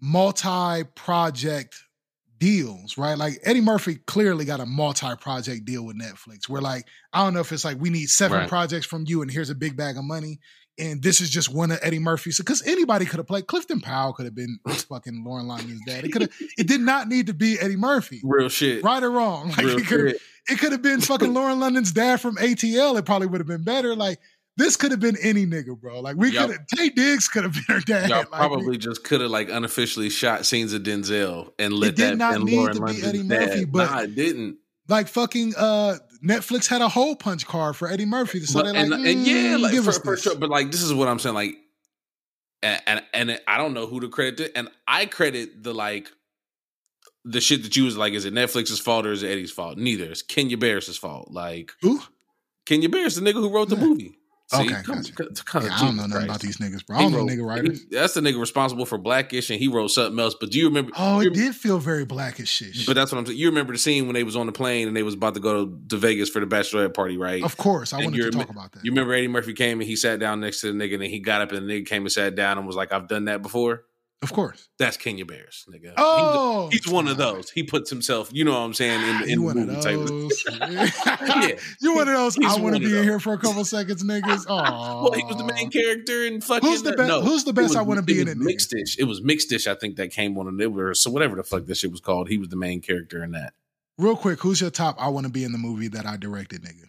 multi-project deals, right? Like Eddie Murphy clearly got a multi-project deal with Netflix. Where like I don't know if it's like we need seven
Right.
projects from you, and here's a big bag of money. And this is just one of Eddie Murphy's because anybody could have played. Clifton Powell could have been [LAUGHS] fucking Lauren London's dad. It could have. It did not need to be Eddie Murphy
Real shit.
right or wrong. Like
Real
it could, it could have been fucking Lauren London's dad from ATL. It probably would have been better. Like this could have been any nigga, bro. Like we could have. Taye Diggs could have been her dad.
Y'all
Like, we-
probably just could have like unofficially shot scenes of Denzel and let
did
that
not
and
need
Lauren
to be
London's
Eddie
dad.
Murphy, but-
nah, it didn't.
like fucking uh Netflix had a hole punch card for Eddie Murphy. So
But-
like,
and, and yeah,
"Mm,
like
give
for, for
this."
sure. But like this is what I'm saying. Like, and, and and I don't know who to credit to, and I credit the like the shit that you was like. Is it Netflix's fault or is it Eddie's fault? Neither. It's Kenya Barris's fault. Like
Who?
Kenya Barris, the nigga who wrote the
Yeah.
movie. See,
Okay,
come-
gotcha.
come- come-
Yeah, I don't know nothing about these niggas, bro. I don't know
wrote-
nigga writers.
he- that's the nigga responsible for Blackish, and he wrote something else. But do you remember?
Oh, it did feel very Blackish shit.
But that's what I'm saying. You remember the scene when they was on the plane and they was about to go to, to Vegas for the bachelorette party, right?
of course, I
And
wanted to talk about that.
You remember Eddie Murphy came and he sat down next to the nigga and then he got up and the nigga came and sat down and was like, I've done that before.
Of course.
That's Kenya Barris, nigga.
Oh,
He's, he's one of those. He puts himself, you know what I'm saying, in, in
one of
movie type of-
those. [LAUGHS]
Yeah. [LAUGHS]
You one of those.
He's
I want to be in here for a couple seconds, niggas. Oh, [LAUGHS]
Well, he was the main character in fucking.
Who's the best-
no,
who's the best
was-
I wanna be in it?
Mixed-ish. It was Mixed-ish, I think, that came on and it was so whatever the fuck that shit was called. He was the main character in that.
Real quick, who's your top? I want to be in the movie that I directed, nigga.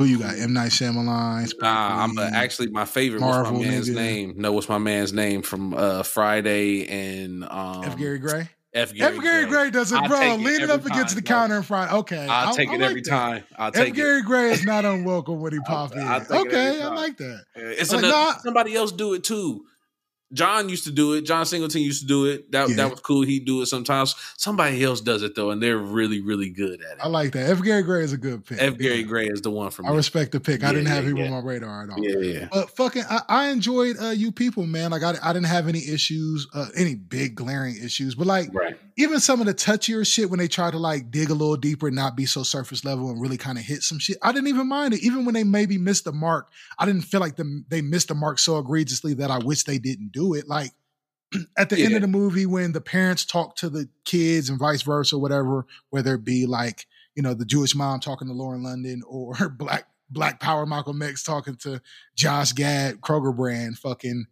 Who you got? M Night Shyamalan. Spike
Nah, I'm uh, actually my favorite.
Marvel,
what's my man's
nigga.
name? No, what's my man's name from uh Friday and um
F. Gary Gray.
F. Gary,
F. Gary Gray does it,
I'll
bro. Lean it up against the
bro.
counter in front. Okay,
I'll
I-
take
I
it
like
every
that.
time. I'll
F.
take it.
Gary Gray is not unwelcome when he pops in.
I'll take it every
Okay, I like that.
It's
Like,
another,
nah.
somebody else do it too. John used to do it. John Singleton used to do it. That
Yeah.
that was cool. He'd do it sometimes. Somebody else does it though, and they're really, really good at it.
I like that. F. Gary Gray is a good pick.
F. Gary
Yeah.
Gray is the one for me.
I respect the pick. I didn't have him
yeah.
on my radar at all.
yeah, yeah.
But fucking, I, I enjoyed uh, you people, man. Like I, I didn't have any issues, uh, any big glaring issues. But like
Right.
even some of the touchier shit when they try to like dig a little deeper and not be so surface level and really kind of hit some shit, I didn't even mind it. Even when they maybe missed the mark, I didn't feel like them they missed the mark so egregiously that I wish they didn't do it. Like [CLEARS THROAT] at the end of the movie, when the parents talk to the kids and vice versa, whatever, whether it be like you know the Jewish mom talking to Lauren London or [LAUGHS] Black Black Power Malcolm X talking to Josh Gad Kroger brand, fucking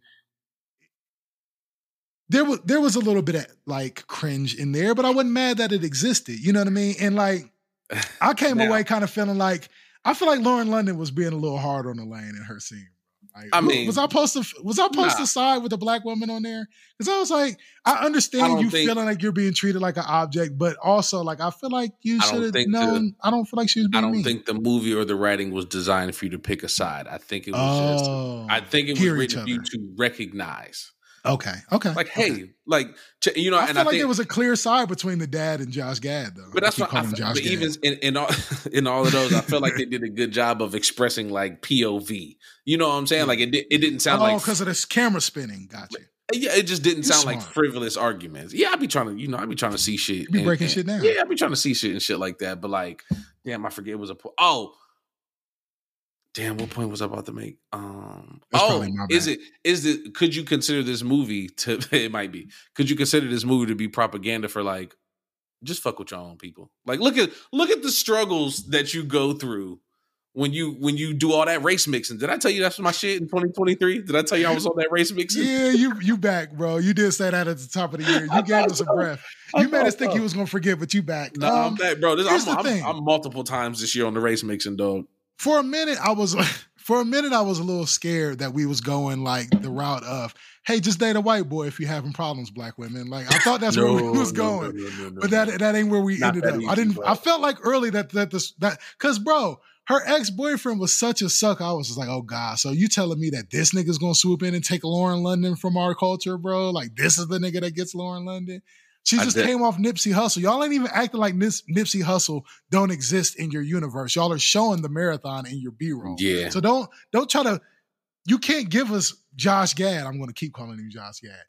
there was there was a little bit of like cringe in there, but I wasn't mad that it existed. You know what I mean? And like [LAUGHS] I came
Now-
away kind of feeling like I feel like Lauren London was being a little hard on the lane in her scene. Like,
I mean-
was I supposed to was I supposed
Nah.
to side with a black woman on there? Because I was like, I understand
I
you
think-
feeling like you're being treated like an object, but also like I feel like you should have
think the-
known. I don't feel like she was
I don't
mean.
think the movie or the writing was designed for you to pick a side. I think it was just.
Oh,
I think it was written for you to recognize,
okay, okay.
like,
okay.
hey, like, ch- you know,
I
and
feel
I
like
think
there was a clear side between the dad and Josh Gad, though.
But that's what I feel,
Josh
but
Gad.
even in, in all [LAUGHS] in all of those, I feel like they [LAUGHS] did a good job of expressing like POV. You know what I'm saying? Like it it didn't sound
oh,
like
because of this camera spinning. Gotcha.
yeah, it just didn't
You're
sound like frivolous arguments. Yeah, I'd be trying to, you know, I'd be trying to see shit.
You be
and-
breaking
and-
shit down.
Yeah, I'd be trying to see shit and shit like that. But like, damn, I forget it was a po- oh. Damn, what point was I about to make? Um,
That's
oh, is it is it? Could you consider this movie to? [LAUGHS] It might be. Could you consider this movie to be propaganda for like, just fuck with your own people? Like, look at look at the struggles that you go through when you when you do all that race mixing. Did I tell you that's my shit in 2023? Did I tell you I was on that race mixing?
Yeah, you you back, bro. You did say that at the top of the year. [LAUGHS] You gave us a breath. You made us think you was gonna forget, but you back.
No, I'm
Um,
back, bro. This,
here's
I'm,
the
I'm,
thing.
I'm multiple times this year on the race mixing, dog.
For a minute, I was [LAUGHS] for a minute I was a little scared that we was going like the route of, hey, just date a white boy if you're having problems, black women. Like I thought that's where we was going. But that that ain't where we
Not
ended up.
easy,
I didn't. I felt like early that that this that because bro, her ex boyfriend was such a sucker. I was just like, oh god. So you telling me that this nigga's gonna swoop in and take Lauren London from our culture, bro? Like this is the nigga that gets Lauren London. She just came off Nipsey Hussle. Y'all ain't even acting like Nis- Nipsey Hussle don't exist in your universe. Y'all are showing the marathon in your B roll.
Yeah.
So don't don't try to. You can't give us Josh Gad. I'm going to keep calling him Josh Gad.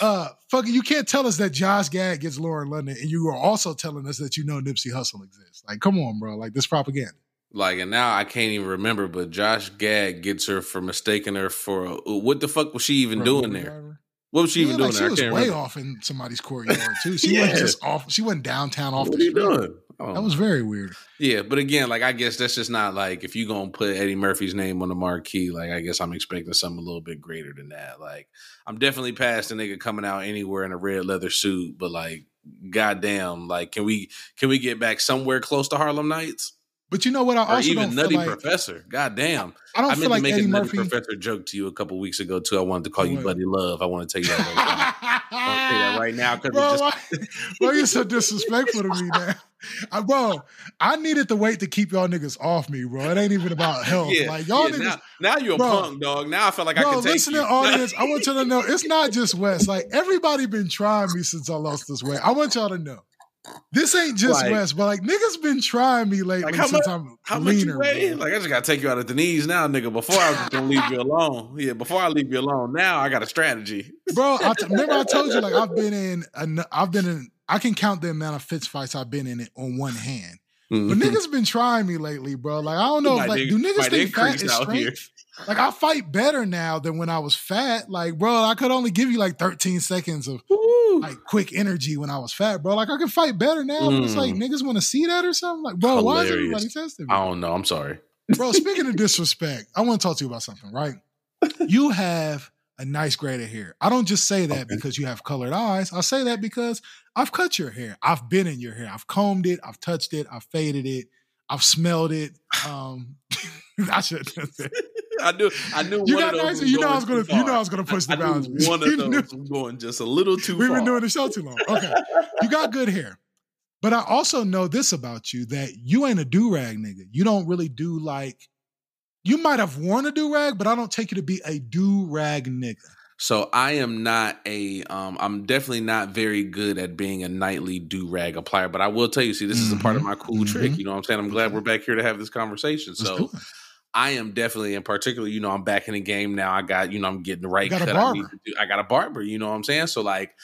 Uh, fucking, you can't tell us that Josh Gad gets Lauren London, and you are also telling us that you know Nipsey Hussle exists. Like, come on, bro. Like this propaganda.
Like, and now I can't even remember, but Josh Gad gets her for mistaking her for a, what the fuck was she even doing there?
driver.
What was she
Yeah,
even
like
doing
she
there?
Was way
remember.
off in somebody's courtyard too. She [LAUGHS]
Yeah.
wasn't just off. She went downtown off
What
the street.
doing? Oh.
That was very weird.
yeah, but again, like I guess that's just not like if you're gonna put Eddie Murphy's name on the marquee, like I guess I'm expecting something a little bit greater than that. Like I'm definitely past the nigga coming out anywhere in a red leather suit, but like goddamn, like can we can we get back somewhere close to Harlem Nights?
But you know what? I
Or
also
even
don't
Nutty
like
Professor. Goddamn.
I don't
I
feel like
to make
Eddie
a Nutty
Murphy.
Professor joke to you a couple weeks ago too. I wanted to call you Buddy Love. I want to tell you that right now. I'll say that right now because
Bro,
just
why, bro, you're so disrespectful to me now. I, bro, I needed to wait to keep y'all niggas off me, bro. It ain't even about [LAUGHS] health.
yeah,
like y'all
yeah,
niggas,
now, now you're a punk dog. Now I feel like I can take
listening
you.
audience, I want y'all to know it's not just Wes. Like everybody been trying me since I lost this weight. I want y'all to know. This ain't just
Like-
Wes, but like niggas been trying me lately
Like, how
since
much-
I'm
How much you weigh? Like I just gotta take you out at the knees now, nigga. Before I was gonna leave you alone. Yeah, before I leave you alone. Now I got a strategy.
bro. I t- remember I told you like I've been in, an- I've been in. I can count the amount of fist fights I've been in it on one hand. But mm-hmm. niggas been trying me lately, bro. Like I don't know, if, like do niggas think fat is
out
strength?
Here.
Like I fight better now than when I was fat. Like, bro, I could only give you like 13 seconds of
Woo.
like quick energy when I was fat, bro. Like I can fight better now. But it's like
Mm.
niggas want to see that or something. Like, bro, why is everybody testing me?
I don't know. I'm sorry.
Bro, speaking of disrespect, I want to talk to you about something, right? [LAUGHS] You have a nice grade of hair. I don't just say that
Okay.
because you have colored eyes. I say that because I've cut your hair. I've been in your hair. I've combed it. I've touched it. I've faded it. I've smelled it. Um, [LAUGHS] I should. [LAUGHS]
I knew. I knew.
You got nice. You know I was gonna. You know. I was gonna push the
I
boundaries.
one [LAUGHS] of
You
those was going just a little too
We've
far.
been doing the show too long. Okay. you got good hair. But I also know this about you that you ain't a do rag nigga. You don't really do like, you might have worn a do rag, but I don't take you to be a do rag nigga.
So I am not a um I'm definitely not very good at being a nightly do rag applier, but I will tell you, see, this is a part of
Mhm.
my cool trick.
Mhm.
You know what I'm saying? I'm glad we're back here to have this conversation.
Let's
So. I am definitely in particular, you know, I'm back in the game now. I got, you know, I'm getting the right cut I need to do. I got a barber, you know what I'm saying? So like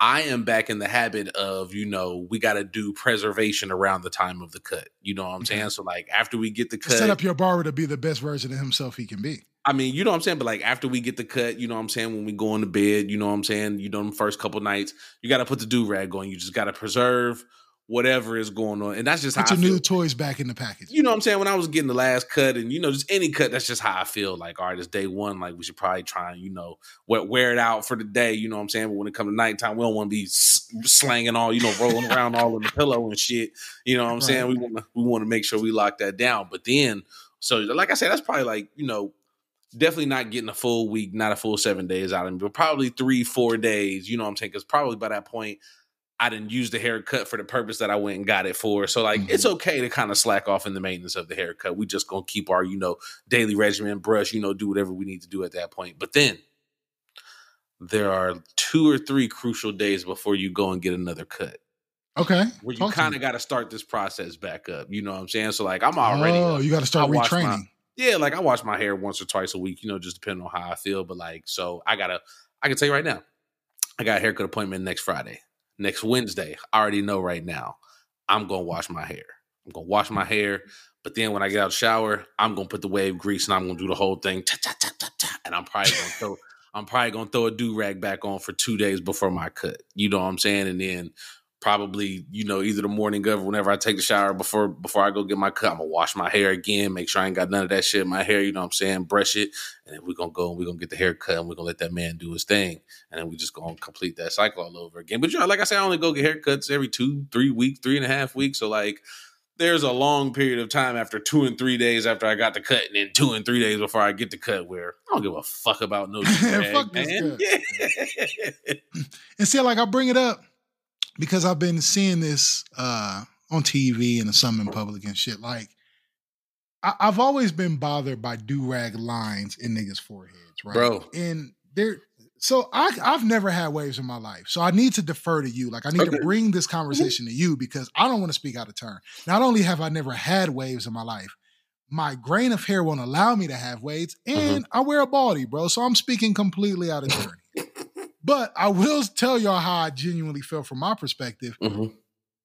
I am back in the habit of, you know, we got to do preservation around the time of the cut. You know what I'm saying? So like after we get the cut,
set up your barber to be the best version of himself he can be.
I mean, you know what I'm saying? But like after we get the cut, you know what I'm saying? When we go into bed, you know what I'm saying? You know, the first couple nights, you got to put the do rag on. You just got to preserve whatever is going on. And that's just
Put
how
your
I feel.
new toys back in the package.
you know what I'm saying? When I was getting the last cut and, you know, just any cut, that's just how I feel. Like, all right, it's day one. Like, we should probably try and, you know, wear, wear it out for the day. You know what I'm saying? But when it comes to nighttime, we don't want to be slanging all, you know, rolling [LAUGHS] around all in the pillow and shit. You know what I'm
Right.
saying? We want to we want to make sure we lock that down. But then, so like I said, that's probably like, you know, definitely not getting a full week, not a full seven days out of me, but probably three, four days. You know what I'm saying? Because probably by that point, I didn't use the haircut for the purpose that I went and got it for. So like
Mhm.
it's okay to kind of slack off in the maintenance of the haircut. We just gonna keep our, you know, daily regimen, brush, you know, do whatever we need to do at that point. But then there are two or three crucial days before you go and get another cut.
Okay.
Where you kind of got to start this process back up. You know what I'm saying? So like I'm already
Oh, you got to start
I watched my-
retraining.
yeah, like I wash my hair once or twice a week, you know, just depending on how I feel. But like, so I gotta, I can tell you right now, I got a haircut appointment next Friday, next Wednesday. I already know right now, I'm gonna wash my hair. I'm gonna wash my hair, but then when I get out of the shower, I'm gonna put the wave grease and I'm gonna do the whole thing, and I'm probably gonna throw, [LAUGHS] I'm probably gonna throw a do rag back on for two days before my cut. You know what I'm saying? And then probably you know either the morning of whenever I take the shower before before I go get my cut, I'm gonna wash my hair again, make sure I ain't got none of that shit in my hair. You know what I'm saying? Brush it, and then we're gonna go and we're gonna get the haircut and we're gonna let that man do his thing, and then we just gonna complete that cycle all over again. But you know, like I said, I only go get haircuts every two, three weeks, three and a half weeks. So like. There's a long period of time after two and three days after I got the cut, and then two and three days before I get the cut, where I don't give a fuck about no [LAUGHS] drag,
Fuck this
man. Yeah. [LAUGHS]
And see, like I bring it up because I've been seeing this uh on TV and some in public and shit. Like I- I've always been bothered by do rag lines in niggas' foreheads, right?
Bro.
And they're so I I've never had waves in my life. So I need to defer to you. Like I need to bring this conversation to you because I don't want to speak out of turn. Not only have I never had waves in my life, my grain of hair won't allow me to have waves, and I wear a baldy, bro. So I'm speaking completely out of [LAUGHS] turn. But I will tell y'all how I genuinely felt from my perspective.
Mhm.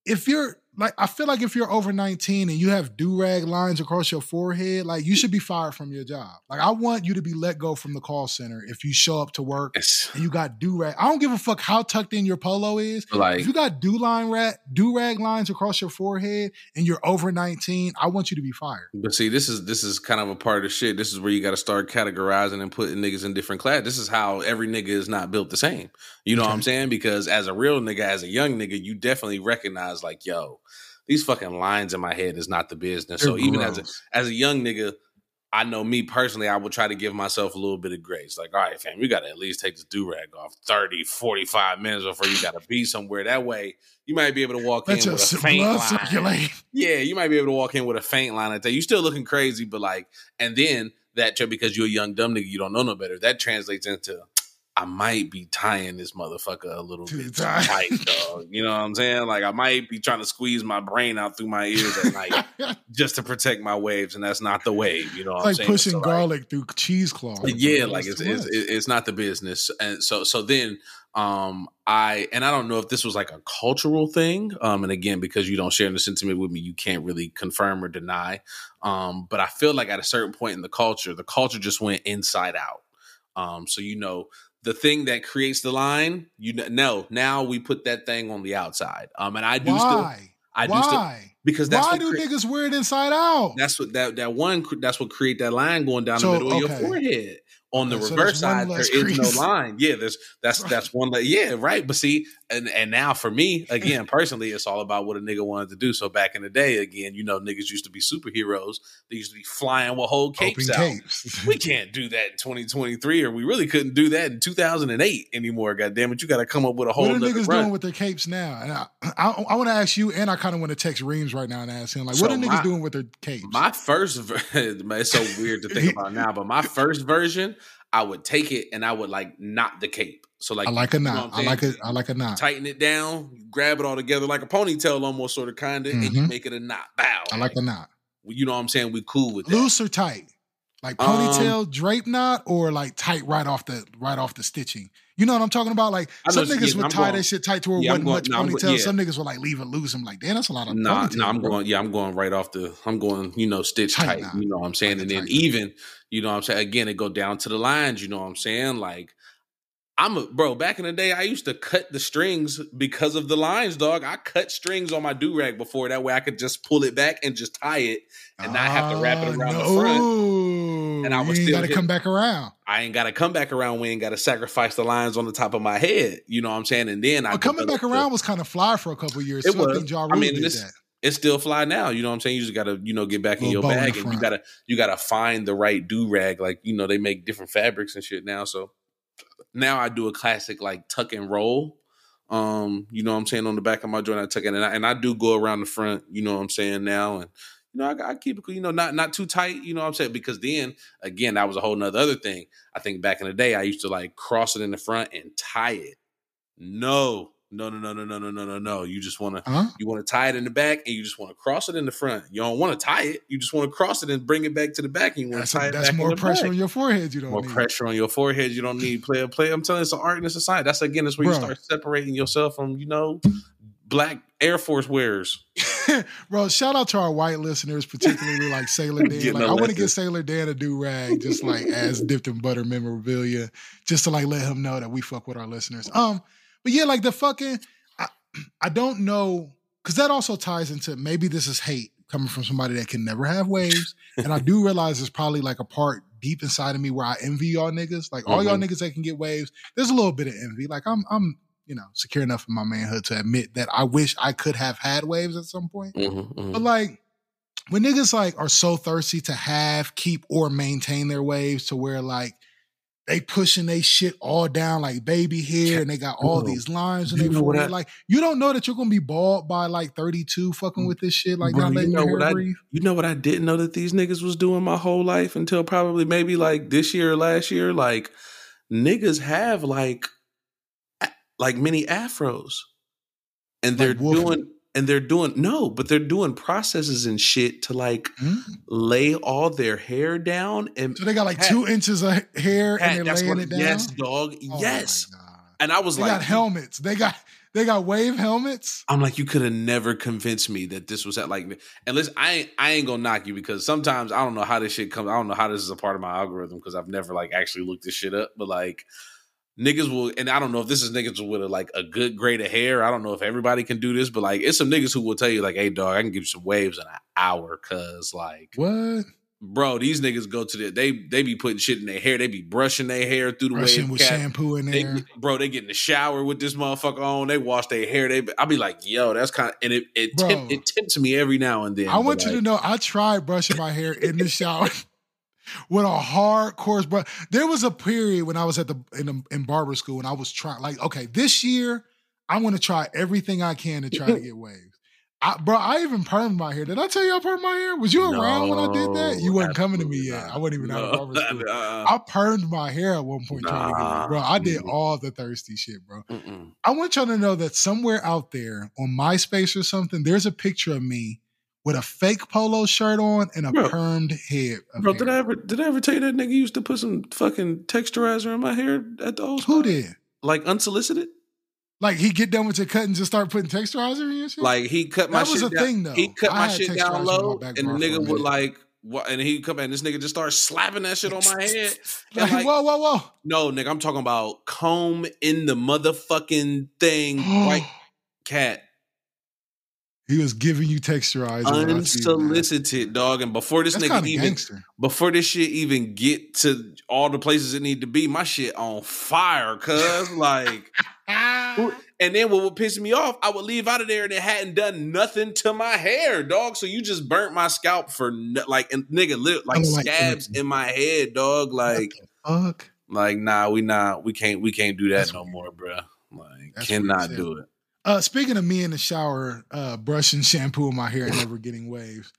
If you're like, I feel like if you're over 19 and you have do rag lines across your forehead, like you should be fired from your job. Like I want you to be let go from the call center if you show up to work
Yes.
and you got do rag. I don't give a fuck how tucked in your polo is.
Like
If you got do line rat do rag lines across your forehead and you're over 19, I want you to be fired.
But see, this is this is kind of a part of the shit. This is where you got to start categorizing and putting niggas in different class. This is how every nigga is not built the same. You know what I'm saying? Because as a real nigga, as a young nigga, you definitely recognize like, yo, these fucking lines in my head is not the business. so
They're
even as a as a young nigga, I know me personally, I would try to give myself a little bit of grace. Like, all right, fam, you got to at least take this do rag off 30, 45 minutes before you got to be somewhere. That way, you might be able to walk
let
in with a faint line.
circulate. [LAUGHS]
Yeah, you might be able to walk in with a faint line at that. You're still looking crazy, but like, and then that because you're a young dumb nigga, you don't know no better. That translates into I might be tying this motherfucker a little
Too
bit
tight.
tight, [LAUGHS] dog. You know what I'm saying? Like I might be trying to squeeze my brain out through my ears at night [LAUGHS] just to protect my waves, and that's not the wave. You know what I'm
like
saying?
pushing
So, like,
garlic through cheesecloth.
yeah, like it's it's, it's not the business, and so so then um I and I don't know if this was like a cultural thing, um and again because you don't share the sentiment with me, you can't really confirm or deny, um but I feel like at a certain point in the culture, the culture just went inside out, um so you know the thing that creates the line, you know, now we put that thing on the outside, um and I do still
Why?
I do
Why?
still because that's
Why
what
do
crea-
niggas wear it inside out?
that's what that that one that's what create that line going down
So,
the middle of your forehead. On the
So
reverse
one
side, there is
crease.
no line. Yeah, there's that's [LAUGHS]
Right.
that's one. Yeah, right. But see, and and now for me, again, personally, it's all about what a nigga wanted to do. So back in the day, again, you know, niggas used to be superheroes. They used to be flying with whole capes
Open
out.
capes. [LAUGHS]
We can't do that in 2023, or we really couldn't do that in 2008 anymore. God damn it, you got to come up with a whole
What are niggas
run.
doing with their capes now? And I, [CLEARS THROAT] I, I want to ask you, and I kind of want to text Reams right now and ask him, like, what
So
are niggas
my-
doing with their capes?
My first, [LAUGHS] it's so weird to think [LAUGHS] about now, but my first version, I would take it and I would like knot the cape. So like,
I like a
you know
knot. I like a, I like a knot.
tighten it down, you grab it all together like a ponytail, almost sort of kind of, and you
Mhm.
make it a knot. Bow.
I like a knot.
you know what I'm saying? We cool with that.
Loose or tight? Like
Um,
ponytail drape knot or like tight right off the right off the stitching. You know what I'm talking about? Like some niggas
getting.
would
I'm
tie
going-
that shit tight to where it
Yeah,
wasn't
going-
much
go-
ponytail.
yeah.
Some niggas would like leave it loose. I'm like, damn, that's a lot of
Nah,
ponytail.
nah, I'm
bro.
going. Yeah, I'm going right off the. I'm going. You know, stitch
Tight
tight. you know what I'm saying,
Like
and then even. You know what I'm saying. Again, it go down to the lines. You know what I'm saying. Like, I'm a bro. Back in the day, I used to cut the strings because of the lines, dog. I cut strings on my do rag before. That way, I could just pull it back and just tie it, and not have to wrap it
Ah,
around the front. And I was still
got to come back around.
I ain't got to come back around. We ain't got to sacrifice the lines on the top of my head. You know what I'm saying? And then I
coming back around was kind of fly for a couple years.
It
too. I
was.
think Ja
I mean, this- it's still fly now. You know what I'm saying? You just gotta, you know, get back in your
bow in
bag and you gotta you gotta find the right do rag. Like, you know, they make different fabrics and shit now. So now I do a classic like tuck and roll. Um, you know what I'm saying, on the back of my joint, I tuck it and I, and I do go around the front, you know what I'm saying now. And you know, I, I keep it, you know, not not too tight, you know what I'm saying? Because then again, that was a whole nother other thing. I think back in the day, I used to like cross it in the front and tie it. No, no, no, no, no, no, no, no, no, no. You just wanna
Huh?
you want to tie it in the back and you just want to cross it in the front. You don't want to tie it. You just want to cross it and bring it back to the back. And you want to tie it
that's
back
more pressure
back.
on your forehead. You don't need
More
need.
pressure on your forehead. You don't need player play. I'm telling you, it's an art and it's a science. That's again, that's where you start separating yourself from, you know, black Air Force wearers. [LAUGHS]
Bro, shout out to our white listeners, particularly like Sailor [LAUGHS] Dan. Like, I want to get Sailor Dan a do rag, just like as dipped in butter memorabilia, just to like let him know that we fuck with our listeners. Um, but yeah, like the fucking, I, I don't know, because that also ties into maybe this is hate coming from somebody that can never have waves, and I do realize there's probably like a part deep inside of me where I envy y'all niggas, like all y'all
Mhm.
niggas that can get waves. There's a little bit of envy. Like I'm, I'm. You know, secure enough in my manhood to admit that I wish I could have had waves at some point.
Mhm, mhm.
But like when niggas like are so thirsty to have, keep, or maintain their waves to where like they pushing they shit all down like baby hair and they got all
Bro,
these lines and
you
their
know what
forehead.
I-
like you don't know that you're gonna be bald by like 32 fucking with this shit, like
Bro,
not
you know
your hair
what I-
breathe.
You know what I didn't know that these niggas was doing my whole life until probably maybe like this year or last year. Like niggas have like like mini afros, and they're
Like
doing and they're doing no, but they're doing processes and shit to like
Mm.
lay all their hair down and
So they got like
Pat-
two inches of hair
Pat,
and they're laying
what-
it down.
Yes, dog.
Oh
yes. And I was
They
like,
got helmets. They got they got wave helmets.
I'm like, you could have never convinced me that this was at like. And listen, I ain't, I ain't gonna knock you because sometimes I don't know how this shit comes. I don't know how this is a part of my algorithm because I've never like actually looked this shit up. But like, niggas will, and I don't know if this is niggas with a, like a good grade of hair. I don't know if everybody can do this, but like, it's some niggas who will tell you like, hey, dog, I can give you some waves in an hour. Cause like,
What?
bro, these niggas go to the they they be putting shit in their hair. They be brushing their hair through the
Brushing
wave
with
cap.
shampoo in
They,
there.
bro, they get in the shower with this motherfucker on. They wash their hair. They, I'll be like, yo, that's kind of, and it it,
Bro.
tempt, it tempts me every now and then.
I want you to
like,
know I tried brushing my hair in the shower with a hard course brush. There was a period when I was at the in, the, in barber school and I was trying like, okay, this year I'm to try everything I can to try to [LAUGHS] get waves. I, bro, I even permed my hair. Did I tell you I permed my hair? Was you around when I did that? You
No,
wasn't coming to me yet.
not.
I wasn't even out of barber [LAUGHS] school.
Uh,
I permed my hair at one point trying to get. Bro, I did
Nah.
all the thirsty shit, bro.
mm-mm.
I want y'all to know that somewhere out there on MySpace or something, there's a picture of me with a fake polo shirt on and a
Bro.
permed head.
Bro,
hair.
did I ever did I ever tell you that nigga used to put some fucking texturizer in my hair at the old
Who did?
Like unsolicited?
Like he get done with your cut and just start putting texturizer in your shit?
Like he cut my shit.
That was a
down.
thing, though.
He cut
I
my shit down low, and the
bar for a
nigga would like, what? And he come and this nigga just start slapping that shit on my head. [LAUGHS]
Like,
like,
whoa, whoa, whoa.
no, nigga, I'm talking about comb in the motherfucking thing, right? [GASPS] Cat.
He was giving you texturized.
Unsolicited, dog. And before this
That's
nigga even
gangster.
before this shit even get to all the places it need to be, my shit on fire, cuz like and then what would piss me off, I would leave out of there and it hadn't done nothing to my hair, dog. So you just burnt my scalp for no, like and nigga li- like
like
scabs in my head, dog. Like
Fuck.
like nah, we not we can't we can't do that
That's
no more, bro. Like
That's
cannot do it.
Uh, speaking of me in the shower, uh, brushing [LAUGHS] shampoo in my hair and never getting waves,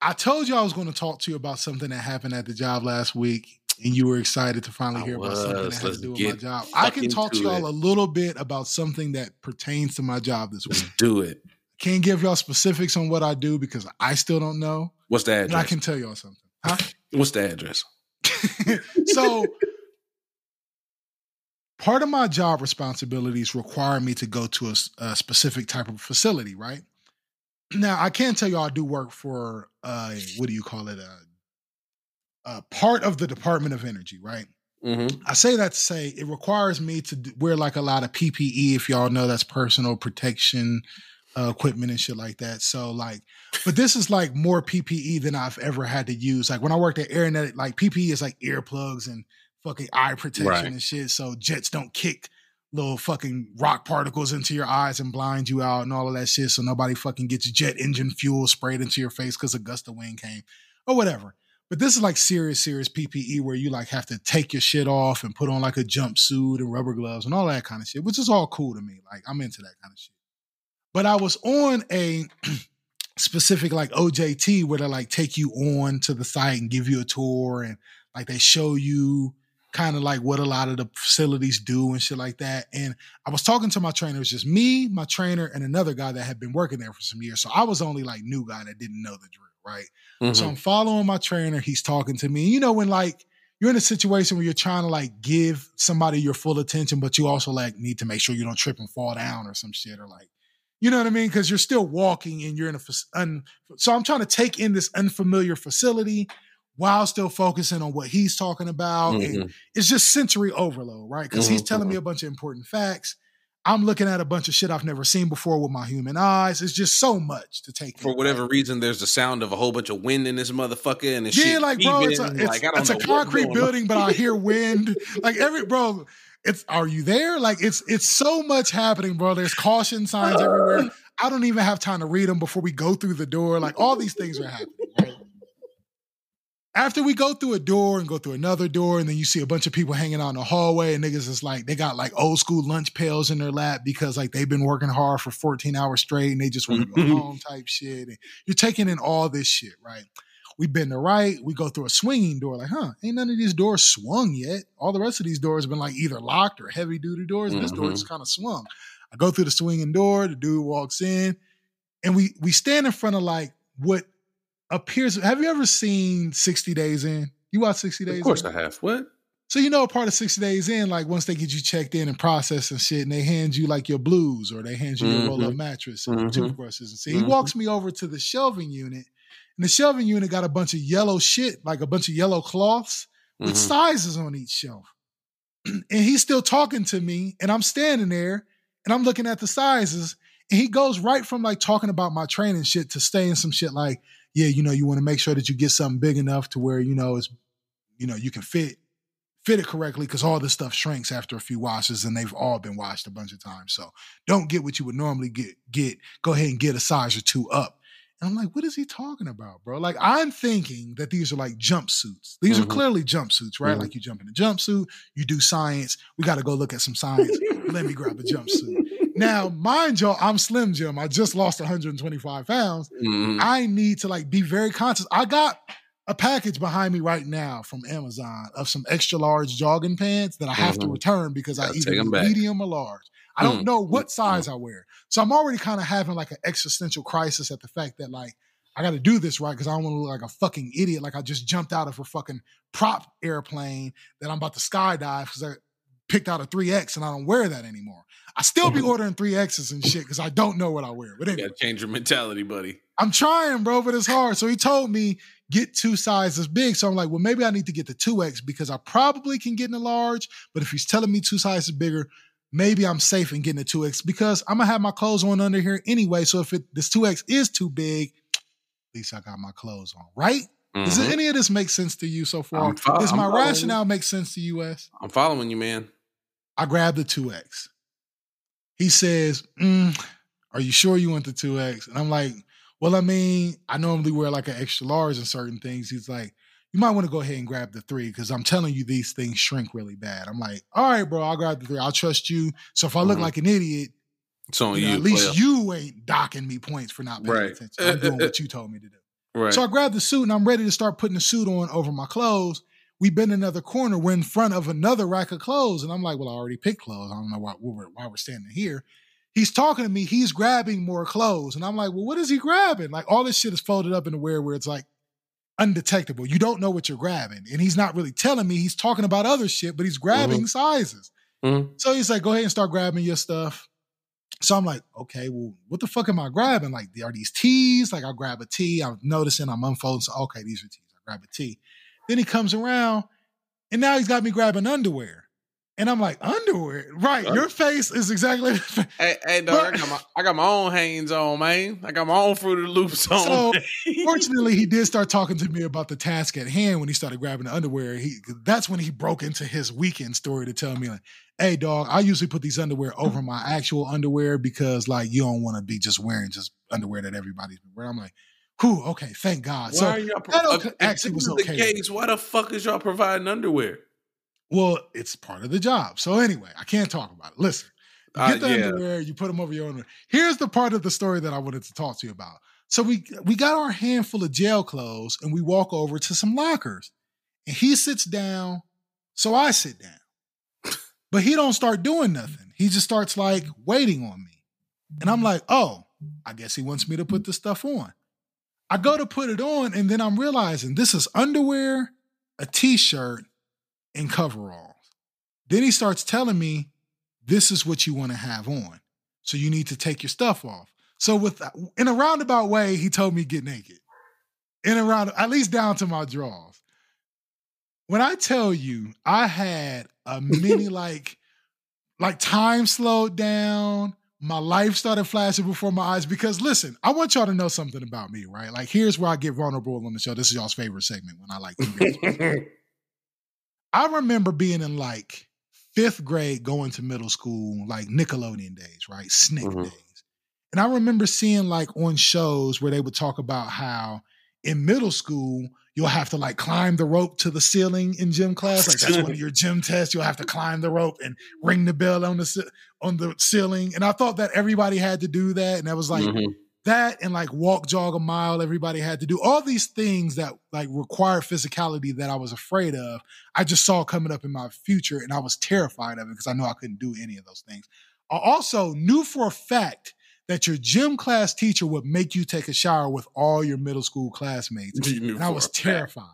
I told you I was going to talk to you about something that happened at the job last week, and you were excited to finally
I
hear about something that
was.
has to do with my job. I can talk to y'all
it.
a little bit about something that pertains to my job this week.
Let's do it.
Can't give y'all specifics on what I do because I still don't know,
What's the
but I can tell y'all something. Huh?
What's the address? [LAUGHS]
so part of my job responsibilities require me to go to a specific type of facility right? Now i can tell you i do work for uh what do you call it a, a part of the department of energy right?
Mm-hmm.
i say that to say it requires me to wear like a lot of ppe if y'all know that's personal protection uh, equipment and shit like that. So like but this is like more ppe than i've ever had to use. Like when i worked at airnet like ppe is like earplugs and fucking eye protection
Right.
and shit so jets don't kick little fucking rock particles into your eyes and blind you out and all of that shit so nobody fucking gets jet engine fuel sprayed into your face because a gust of wind came or whatever but this is like serious serious ppe where you like have to take your shit off and put on like a jumpsuit and rubber gloves and all that kind of shit which is all cool to me like i'm into that kind of shit but i was on a [CLEARS THROAT] specific like ojt where they like take you on to the site and give you a tour and like they show you kind of like what a lot of the facilities do and shit like that. And I was talking to my trainer. It was just me, my trainer, and another guy that had been working there for some years. So I was only like new guy that didn't know the drill, right?
Mm-hmm.
So I'm following my trainer. He's talking to me. You know, when like you're in a situation where you're trying to like give somebody your full attention, but you also like need to make sure you don't trip and fall down or some shit or like, you know what I mean? Because you're still walking and you're in a un- so I'm trying to take in this unfamiliar facility while still focusing on what he's talking about. And
Mhm.
it's just sensory overload, right? Because he's
Mhm,
telling me a bunch of important facts. I'm looking at a bunch of shit I've never seen before with my human eyes. It's just so much to take.
For
in,
whatever
right?
reason, there's the sound of a whole bunch of wind in this motherfucker, and the
Yeah, like bro, it's a, it's,
like, I don't
it's a concrete building, but I hear wind. [LAUGHS] like every bro, it's are you there? Like it's it's so much happening, bro. There's caution signs everywhere. [LAUGHS] I don't even have time to read them before we go through the door. Like all these things are happening. Right? After we go through a door and go through another door, and then you see a bunch of people hanging out in the hallway, and niggas is like they got like old school lunch pails in their lap because like they've been working hard for 14 hours straight and they just want to go
Mhm.
home type shit. And you're taking in all this shit, right? We bend to right, we go through a swinging door, like, huh, ain't none of these doors swung yet. All the rest of these doors have been like either locked or heavy duty doors, and this door
Mhm.
just kind of swung. I go through the swinging door, the dude walks in, and we we stand in front of like what appears. Have you ever seen 60 Days In? You watch 60 Days
Of course,
In?
I have. What?
So you know, a part of 60 days in, like once they get you checked in and processed and shit, and they hand you like your blues or they hand you your roll up mattress and
Mhm.
toothbrushes. And see, he
Mhm.
walks me over to the shelving unit, and the shelving unit got a bunch of yellow shit, like a bunch of yellow cloths with
Mhm.
sizes on each shelf. [CLEARS THROAT] and he's still talking to me, and I'm standing there and I'm looking at the sizes. And he goes right from like talking about my training shit to saying some shit like, yeah, you know, you want to make sure that you get something big enough to where, you know, it's, you know, you can fit fit it correctly because all this stuff shrinks after a few washes and they've all been washed a bunch of times. So don't get what you would normally get. Get go ahead and get a size or two up. And I'm like, what is he talking about, bro? Like I'm thinking that these are like jumpsuits. These are
Mhm.
clearly jumpsuits, right?
Mhm.
Like you jump in a jumpsuit, you do science. We got to go look at some science. Let me grab a jumpsuit. Now, mind y'all, I'm Slim Jim. I just lost 125 pounds.
Mhm.
I need to like be very conscious. I got a package behind me right now from Amazon of some extra large jogging pants that I have to
Mhm.
return because I either medium or large. I don't
Mm,
know what
mm,
size I wear. So I'm already kind of having like an existential crisis at the fact that like I got to do this right because I don't want to look like a fucking idiot. Like I just jumped out of a fucking prop airplane that I'm about to skydive because I picked out a 3X and I don't wear that anymore. I still be [LAUGHS] ordering 3Xs and shit because I don't know what I wear. But
You gotta change your mentality, buddy.
I'm trying, bro, but it's hard. So he told me get two sizes big. So I'm like, well, maybe I need to get the 2X because I probably can get in a large. But if he's telling me two sizes bigger, maybe I'm safe in getting a 2X because I'm gonna have my clothes on under here anyway. So if it, this 2X is too big, [TSK] at least I got my clothes on, right? Mm-hmm. Does any of this make sense to you so far? Fo- Does my rationale make sense to you, Wes?
I'm following you, man.
I grabbed the 2X. He says, mm, Are you sure you want the 2X? And I'm like, Well, I mean, I normally wear like an extra large in certain things. He's like, You might want to go ahead and grab the three because I'm telling you, these things shrink really bad. I'm like, All right, bro, I'll grab the three. I'll trust you. So if I look mm-hmm. like an idiot,
it's on you.
Know, at least player. you ain't docking me points for not paying right. attention. I'm doing what [LAUGHS] you told me to do. Right. So I grabbed the suit and I'm ready to start putting the suit on over my clothes. We been in another corner. We're in front of another rack of clothes. And I'm like, well, I already picked clothes. I don't know why, why we're standing here. He's talking to me. He's grabbing more clothes. And I'm like, well, what is he grabbing? Like all this shit is folded up in a way where it's like undetectable. You don't know what you're grabbing. And he's not really telling me. He's talking about other shit, but he's grabbing mm-hmm. sizes. Mm-hmm. So he's like, go ahead and start grabbing your stuff. So I'm like, okay, well, what the fuck am I grabbing? Like, are these tees? Like, I'll grab a tee. I'm noticing I'm unfolding. So, okay, these are tees. I grab a tee. Then he comes around and now he's got me grabbing underwear. And I'm like, underwear? Right. Your face is exactly. [LAUGHS]
hey, hey, dog, I, got my, I got my own hands on, man. I got my own Fruit of the Looms on. So, [LAUGHS]
fortunately, he did start talking to me about the task at hand when he started grabbing the underwear. He That's when he broke into his weekend story to tell me, like, hey, dog, I usually put these underwear over my actual underwear because, like, you don't want to be just wearing just underwear that everybody's been wearing. I'm like, whew, okay, thank God. Why so are y'all pro- that actually was okay.
The case, why the fuck is y'all providing underwear?
Well, it's part of the job. So anyway, I can't talk about it. Listen, you uh, get uh, the yeah. underwear, you put them over your underwear. Here's the part of the story that I wanted to talk to you about. So we we got our handful of jail clothes and we walk over to some lockers. And he sits down, so I sit down. But he don't start doing nothing. He just starts like waiting on me. And I'm like, "Oh, I guess he wants me to put the stuff on." I go to put it on and then I'm realizing this is underwear, a t-shirt, and coveralls. Then he starts telling me, this is what you want to have on. So you need to take your stuff off. So with in a roundabout way, he told me get naked. In a round, at least down to my drawers. When I tell you, I had a mini [LAUGHS] like, like time slowed down. My life started flashing before my eyes because listen, I want y'all to know something about me, right? Like, here's where I get vulnerable on the show. This is y'all's favorite segment when I like to [LAUGHS] I remember being in like fifth grade going to middle school, like Nickelodeon days, right? SNICK mm-hmm. days. And I remember seeing like on shows where they would talk about how in middle school, you'll have to like climb the rope to the ceiling in gym class. Like that's one of your gym tests. You'll have to climb the rope and ring the bell on the on the ceiling. And I thought that everybody had to do that. And that was like mm-hmm that and like walk jog a mile everybody had to do all these things that like require physicality that i was afraid of i just saw coming up in my future and i was terrified of it because i know i couldn't do any of those things i also knew for a fact that your gym class teacher would make you take a shower with all your middle school classmates [LAUGHS] and i was terrified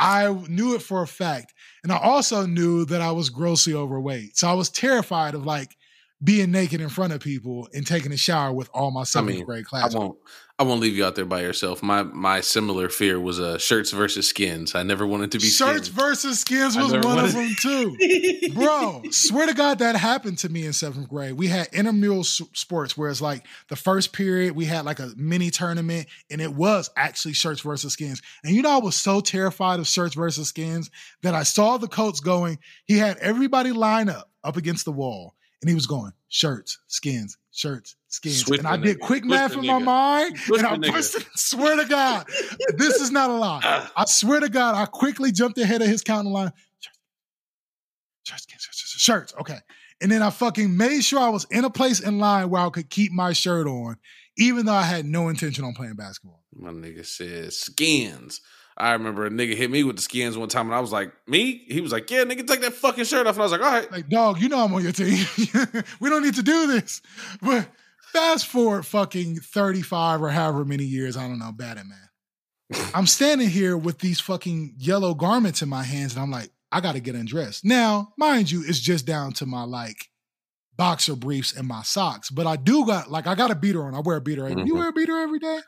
I knew it for a fact. And I also knew that I was grossly overweight. So I was terrified of like being naked in front of people and taking a shower with all my seventh I mean, grade classmates.
I won't. I won't leave you out there by yourself. My my similar fear was uh, shirts versus skins. I never wanted to be
shirts skins. versus skins was one wanted... of them too, [LAUGHS] bro. Swear to God, that happened to me in seventh grade. We had intramural sports where it's like the first period we had like a mini tournament, and it was actually shirts versus skins. And you know, I was so terrified of shirts versus skins that I saw the coach going. He had everybody line up up against the wall and he was going shirts, skins, shirts, skins. Swift and I did quick math in my mind, and I pushed swear to God, this is not a lie. Ah. I swear to God, I quickly jumped ahead of his counting line. Shirts, skins, shirts, shirts. Okay. And then I fucking made sure I was in a place in line where I could keep my shirt on, even though I had no intention on playing basketball.
My nigga said skins. I remember a nigga hit me with the skins one time, and I was like, "Me?" He was like, "Yeah, nigga, take that fucking shirt off." And I was like, "All right."
Like, dog, you know I'm on your team. [LAUGHS] we don't need to do this. But fast forward, fucking thirty five or however many years, I don't know, bad at man. [LAUGHS] I'm standing here with these fucking yellow garments in my hands, and I'm like, I got to get undressed. Now, mind you, it's just down to my like boxer briefs and my socks, but I do got like I got a beater on. I wear a beater. Mm-hmm. You wear a beater every day?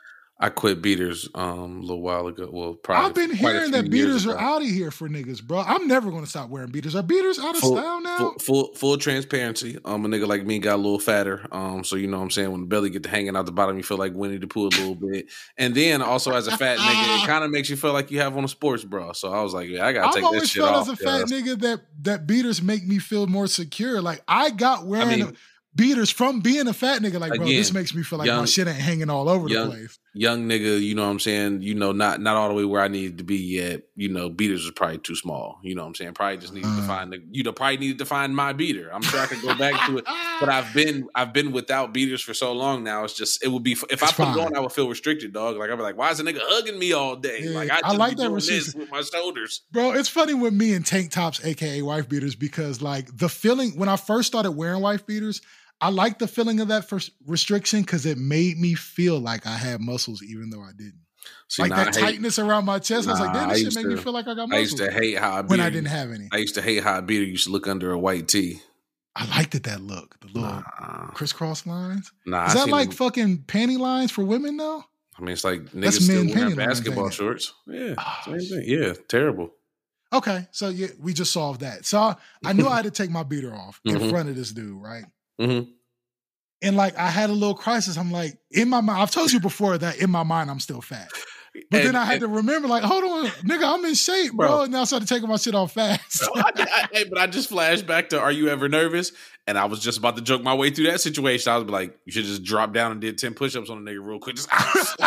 I quit beaters um a little while ago. Well, probably
I've been hearing that beaters are out of here for niggas, bro. I'm never gonna stop wearing beaters. Are beaters out of
Full,
style now?
full, full, full transparency. Um, a nigga like me got a little fatter. Um, so you know what I'm saying when the belly get to hanging out the bottom, you feel like Winnie the Pooh a little bit. And then also as a fat nigga, it [LAUGHS] kind of makes you feel like you have on a sports bra. So I was like, yeah, I gotta
I've
take that
always
shit
felt
off.
as a fat
cuz.
nigga that that beaters make me feel more secure. Like I got wearing
mean-
beaters from being a fat nigga. Like, bro, this makes me feel like my shit ain't hanging all over
young-
the place.
Young nigga, you know what I'm saying? You know, not not all the way where I needed to be yet. You know, beaters was probably too small. You know what I'm saying? Probably just needed to
Uh.
find the you know, probably needed to find my beater. I'm sure I could go back to it. But I've been I've been without beaters for so long now. It's just it would be if I
It's
put it on, I would feel restricted, dog. Like I'd be like, why is a nigga hugging me all day?
Yeah,
like I,
I like that
this with my shoulders.
Bro, it's funny with me and tank tops, aka wife beaters, because like the feeling when I first started wearing wife beaters, I like the feeling of that first restriction because it made me feel like I had muscles, even though I didn't.
See,
like
nah,
that
I hate-
tichness around my chest. I was like,
Nah,
damn,
I
this shit
used
make me feel like I got muscles.
I used to hate how a
when I
beater-
didn't have any.
I used to hate how a beater used to look under a white tee.
I liked it that look, the little
Nah,
crisscross lines.
nah.
Is
I
that like
them-
fucking panty lines for women though?
I mean, it's like niggas still wearing basketball shorts. Yeah,
Ah,
same thing. Yeah, terrible.
Okay, so yeah, we just solved that. So I, I knew [LAUGHS] I had to take my beater off in
Mhm.
front of this dude, right?
Mhm.
And like I had a little crisis. I'm like, in my mind, I've told you before that in my mind I'm still fat. But then I had
and-
to remember, like, hold on, nigga, I'm in shape, bro.
Bro.
And now I started taking my shit off fast.
I- I- hey, but I just flashed back to "Are you ever nervous?" And I was just about to joke my way through that situation. I was like, "You should just drop down and did ten push-ups on a nigga real quick, just [LAUGHS]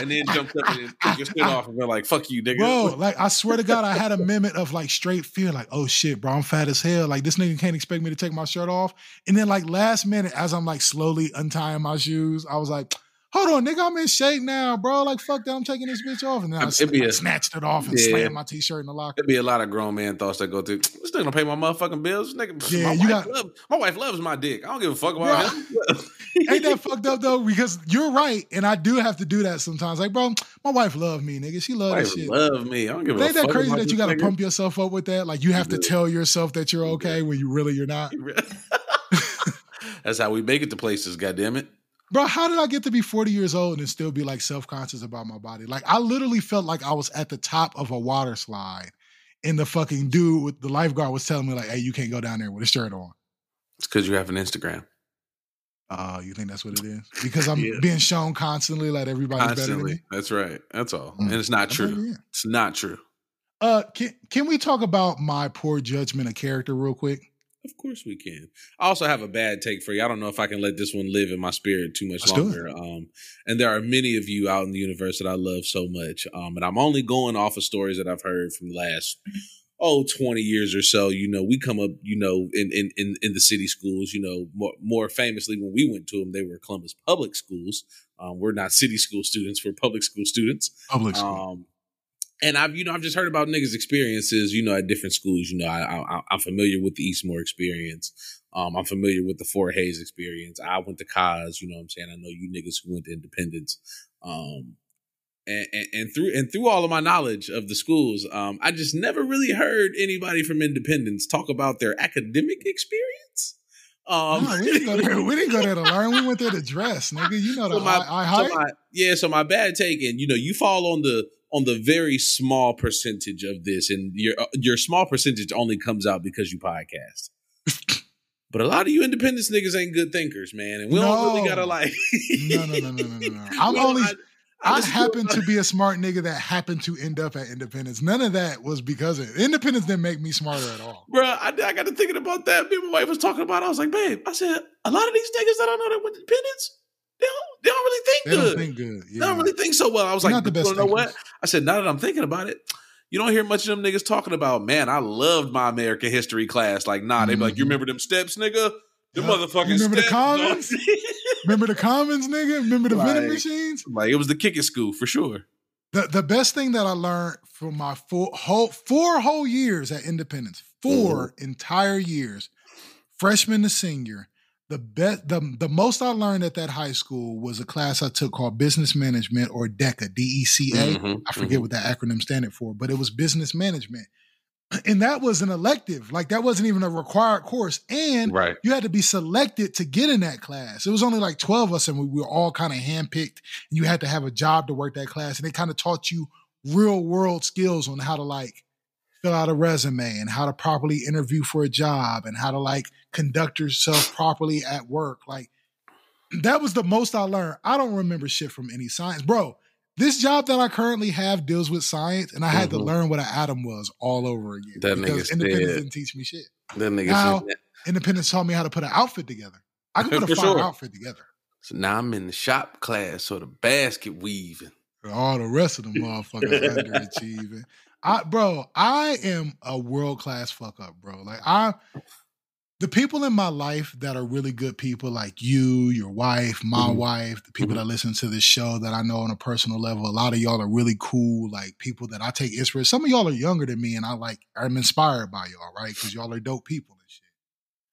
and then jumped up and took your shit off and be like, "Fuck you, nigga."
Bro, like I swear to God, I had a minute of like straight fear, like, oh shit, bro, I'm fat as hell. Like this nigga can't expect me to take my shirt off. And then like last minute, as I'm like slowly untying my shoes, I was like, hold on, nigga, I'm in shape now, bro. Like fuck that, I'm taking this bitch off. And then I
It'd be
like, snatched it off and
Yeah.
slammed my t-shirt in the locker.
There'd be a lot of grown man thoughts that go through. This nigga gonna pay my motherfucking bills. This nigga,
Yeah,
my,
you
wife
got-
love, my wife loves my dick. I don't give a fuck about him. [LAUGHS]
Ain't that fucked up though? Because you're right, and I do have to do that sometimes. Like, bro, my wife love me, nigga. She love
wife
this shit.
love me. I don't give
But
a fuck.
ain't that crazy that you got to
nigga.
pump yourself up with that? Like you have to
Yeah.
tell yourself that you're okay when you really you're not. [LAUGHS]
That's how we make it to places. goddamn it.
Bro, how did I get to be 40 years old and still be like self-conscious about my body? Like I literally felt like I was at the top of a water slide. And the fucking dude with the lifeguard was telling me, like, hey, you can't go down there with a shirt on.
It's because you have an Instagram.
Uh, you think that's what it is? Because I'm
Yeah.
being shown constantly like everybody's better than
Constantly.
me.
That's right. That's all.
Mm.
And it's not
That's
true.
what it is.
It's not true.
Uh, can can we talk about my poor judgment of character real quick?
Of course we can. I also have a bad take for you. I don't know if I can let this one live in my spirit too much
Let's
longer. Um, and there are many of you out in the universe that I love so much. Um, and I'm only going off of stories that I've heard from the last oh 20 years or so. You know, we come up, you know, in in in, in the city schools. You know, more, more famously when we went to them, they were Columbus public schools. Um, we're not city school students; we're public school students.
Public school.
Um, and I've you know I've just heard about niggas' experiences, you know, at different schools. You know, I, I I'm familiar with the Eastmoor experience. Um, I'm familiar with the Fort Hayes experience. I went to Cos, you know what I'm saying. I know you niggas who went to Independence. Um, and, and, and through and through all of my knowledge of the schools, um, I just never really heard anybody from Independence talk about their academic experience. Um,
Nah, we didn't go there. We didn't go there to learn. We went there to dress, nigga. You know the
so my,
I, I
so my- yeah, so my bad taking. you know, you fall on the on the very small percentage of this, and your uh, your small percentage only comes out because you podcast. [LAUGHS] but a lot of you independence niggas ain't good thinkers, man, and we don't really gotta like.
No, no, no, no, no, no, no. [LAUGHS] I'm
Well,
only.
I-
I
listen
happen to be a smart nigga that happened to end up at Independence. None of that was because of Independence didn't make me smarter at all.
Bro, I, I got to thinking about that. Me and my wife was talking about. it. I was like, babe, I said a lot of these niggas that I know that went to Independence, they don't, they don't really think
They
good.
don't think good.
They don't really think so well. I was
They're
like,
not the
you know what? I said, now that I'm thinking about it, you don't hear much of them niggas talking about, man, I loved my American history class. Like, nah, they be like, you
Mhm.
remember them steps, nigga? Them
Yup.
motherfucking
remember the. Commons? [LAUGHS] Remember the Commons, nigga? Remember the vending machines?
like, it was the kicking school for sure.
The the best thing that I learned from my four whole four whole years at Independence, 4
Mm-hmm.
entire years, freshman to senior. The best, the the most I learned at that high school was a class I took called Business Management or DECA, D E C A.
Mhm,
I forget
mhm.
what that acronym standed for, but it was business management. [CLEARS THROAT] and that was an elective. Like that wasn't even a required course. And
Right.
you had to be selected to get in that class. It was only like 12 of us, and we were all kind of handpicked. And you had to have a job to work that class. And they kind of taught you real world skills on how to like fill out a resume and how to properly interview for a job and how to like conduct yourself properly at work. Like [CLEARS THROAT] that was the most I learned. I don't remember shit from any science. Bro, this job that I currently have deals with science, and I had to
Mhm.
learn what an atom was all over again.
That
because independence
dead.
didn't teach me shit.
That nigga
Now-
said,
Independence taught me how to put an outfit together. I can put [LAUGHS] a fire
sure.
outfit together.
so now I'm in the shop class, so the basket weaving.
All the rest of the [LAUGHS] motherfuckers underachieving. I bro, I am a world class fuck up, bro. Like I the people in my life that are really good people, like you, your wife, my
Mhm.
wife, the people
Mhm.
that listen to this show that I know on a personal level, a lot of y'all are really cool, like people that I take inspiration. Some of y'all are younger than me, and I like I'm inspired by y'all, right? Because y'all are dope people.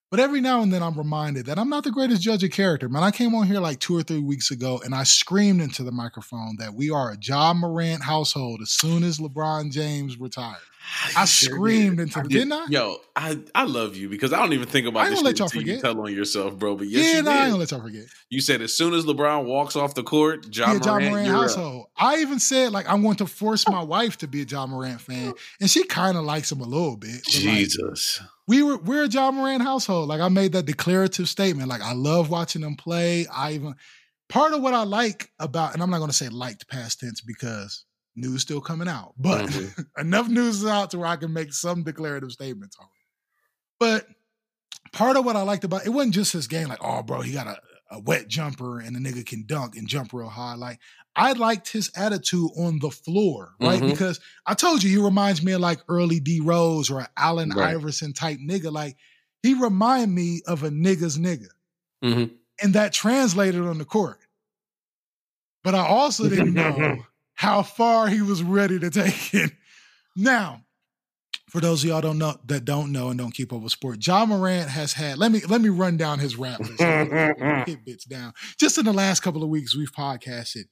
But every now and then I'm reminded that I'm not the greatest judge of character. Man, I came on here like two or three weeks ago and I screamed into the microphone that we are a Ja Morant household as soon as LeBron James retires. I screamed into the didn't I?
Yo, I, I love you because I don't even think about
ain't
this
gonna let y'all
until you
forget.
tell on yourself, bro. But yes,
yeah,
you
no, I ain't
did.
gonna let y'all forget.
You said as soon as LeBron walks off the court, John
yeah, Ja
Morant,
Morant
you're up.
household. I even said like I'm going to force my wife to be a Ja Morant fan, and she kind of likes him a little bit. but, like,
Jesus.
we were we're a Ja Morant household. Like I made that declarative statement. Like I love watching them play. I even part of what I like about, and I'm not going to say liked past tense because news still coming out, but
Mhm. [LAUGHS]
enough news is out to where I can make some declarative statements on it. But part of what I liked about it wasn't just his game. Like oh, bro, he got a, a wet jumper and the nigga can dunk and jump real high. Like I liked his attitude on the floor, right?
Mhm.
Because I told you he reminds me of like early D Rose or Allen
Right.
Iverson type nigga. Like he remind me of a nigga's nigga.
Mhm.
And that translated on the court. But I also didn't know [LAUGHS] how far he was ready to take it. Now, for those of y'all don't know that don't know and don't keep up with sport, Ja Morant has had. Let me let me run down his rap list. hit [LAUGHS] bits down. Just in the last couple of weeks, we've podcasted.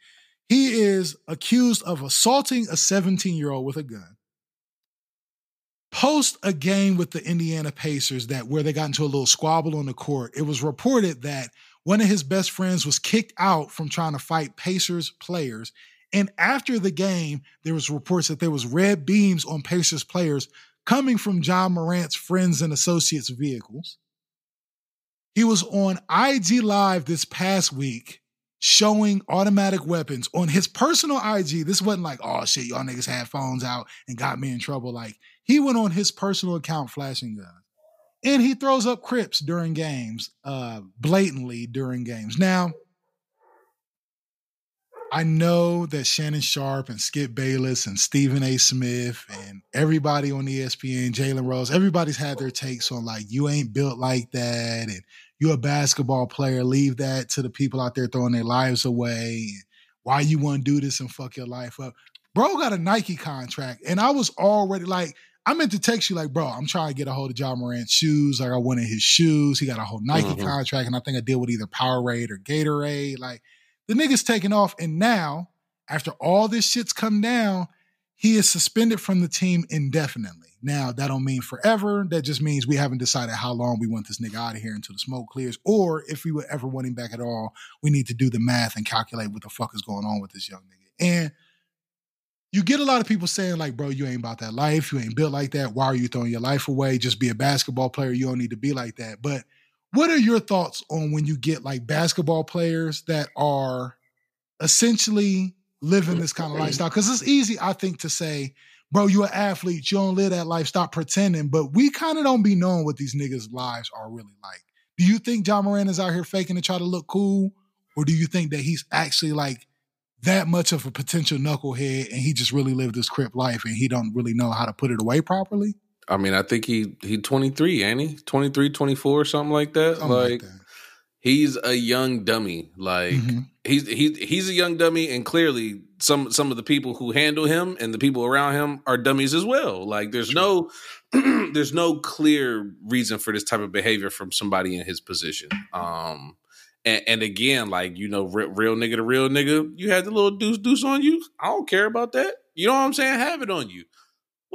He is accused of assaulting a 17 year old with a gun. Post a game with the Indiana Pacers that where they got into a little squabble on the court, it was reported that one of his best friends was kicked out from trying to fight Pacers players. And after the game, there was reports that there was red beams on Pacers players coming from Ja Morant's friends and associates vehicles. He was on IG Live this past week showing automatic weapons on his personal IG. This wasn't like, oh shit, y'all niggas had phones out and got me in trouble. Like he went on his personal account flashing guns. And he throws up crips during games, uh, blatantly during games. Now, I know that Shannon Sharpe and Skip Bayless and Stephen A. Smith and everybody on ESPN, Jalen Rose, everybody's had their takes on like you ain't built like that and you're a basketball player. Leave that to the people out there throwing their lives away. Why you want to do this and fuck your life up? Bro got a Nike contract, and I was already like, I meant to text you like, bro, I'm trying to get a hold of Ja Morant's shoes. Like I wanted his shoes. He got a whole Nike
Mhm.
contract, and I think I deal with either Powerade or Gatorade. Like the nigga's taking off, and now after all this shit's come down, he is suspended from the team indefinitely. Now that don't mean forever. That just means we haven't decided how long we want this nigga out of here until the smoke clears, or if we would ever want him back at all, we need to do the math and calculate what the fuck is going on with this young nigga. And you get a lot of people saying like, bro, you ain't about that life. You ain't built like that. Why are you throwing your life away? Just be a basketball player. You don't need to be like that. But what are your thoughts on when you get like basketball players that are essentially living this kind of lifestyle? Because it's easy, I think, to say, bro, you're an athlete. You don't live that life. Stop pretending. But we kind of don't be knowing what these niggas' lives are really like. Do you think Ja Morant is out here faking to try to look cool? Or do you think that he's actually like that much of a potential knucklehead and he just really lived this crip life and he don't really know how to put it away properly?
I mean, I think he he 23, ain't he? 23, 24, something like that.
Something
like
like that.
he's a young dummy. Like
Mhm.
he's he's he's a young dummy, and clearly some some of the people who handle him and the people around him are dummies as well. Like there's no [CLEARS THROAT] there's no clear reason for this type of behavior from somebody in his position. Um, and, and again, like you know, real, real nigga to real nigga, you had the little deuce deuce on you. I don't care about that. You know what I'm saying? Have it on you.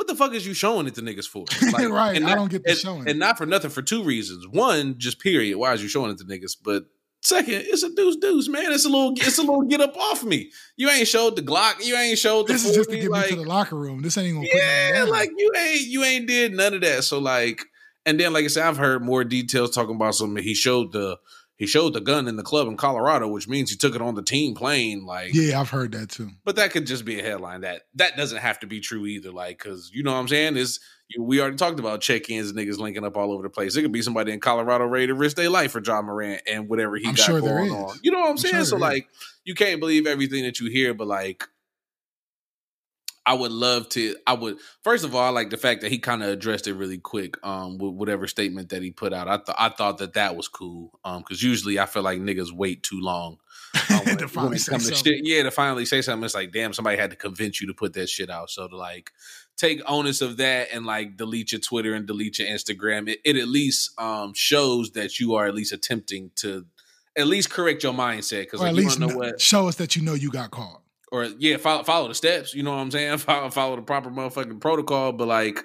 What the fuck is you showing it to niggas for? [LAUGHS]
Like, right.
And
I don't get the
and,
showing.
and not for nothing for two reasons. One, just period. Why is you showing it to niggas? But second, it's a deuce deuce, man. It's a little it's a little get up off me. You ain't showed the Glock. You ain't showed the
this is just to get
like,
me to the locker room. This ain't even gonna
yeah,
put me
like you ain't you ain't did none of that. So like, and then like I said, I've heard more details talking about something. He showed the he showed the gun in the club in Colorado, which means he took it on the team plane. Like,
Yeah, I've heard that too.
but that could just be a headline. That that doesn't have to be true either. Like, because you know what I'm saying is we already talked about check-ins and niggas linking up all over the place. It could be somebody in Colorado ready to risk their life for Ja Morant and whatever he
I'm
got
sure
going on. You know what I'm,
I'm
saying?
sure
so
there is.
like, you can't believe everything that you hear, but like. I would love to. I would first of all, I like the fact that he kind of addressed it really quick. Um, with whatever statement that he put out, I thought I thought that that was cool. Um, because usually I feel like niggas wait too long um, [LAUGHS]
To finally say something.
shit. Yeah, to finally say something, it's like, damn, somebody had to convince you to put that shit out. So to like take onus of that and like delete your Twitter and delete your Instagram, it, it at least um shows that you are at least attempting to at least correct your mindset. Because like,
at
you
least
know
kn-
what
show us that you know you got caught.
Or yeah, follow follow the steps. You know what I'm saying? [LAUGHS] Follow follow the proper motherfucking protocol. But like,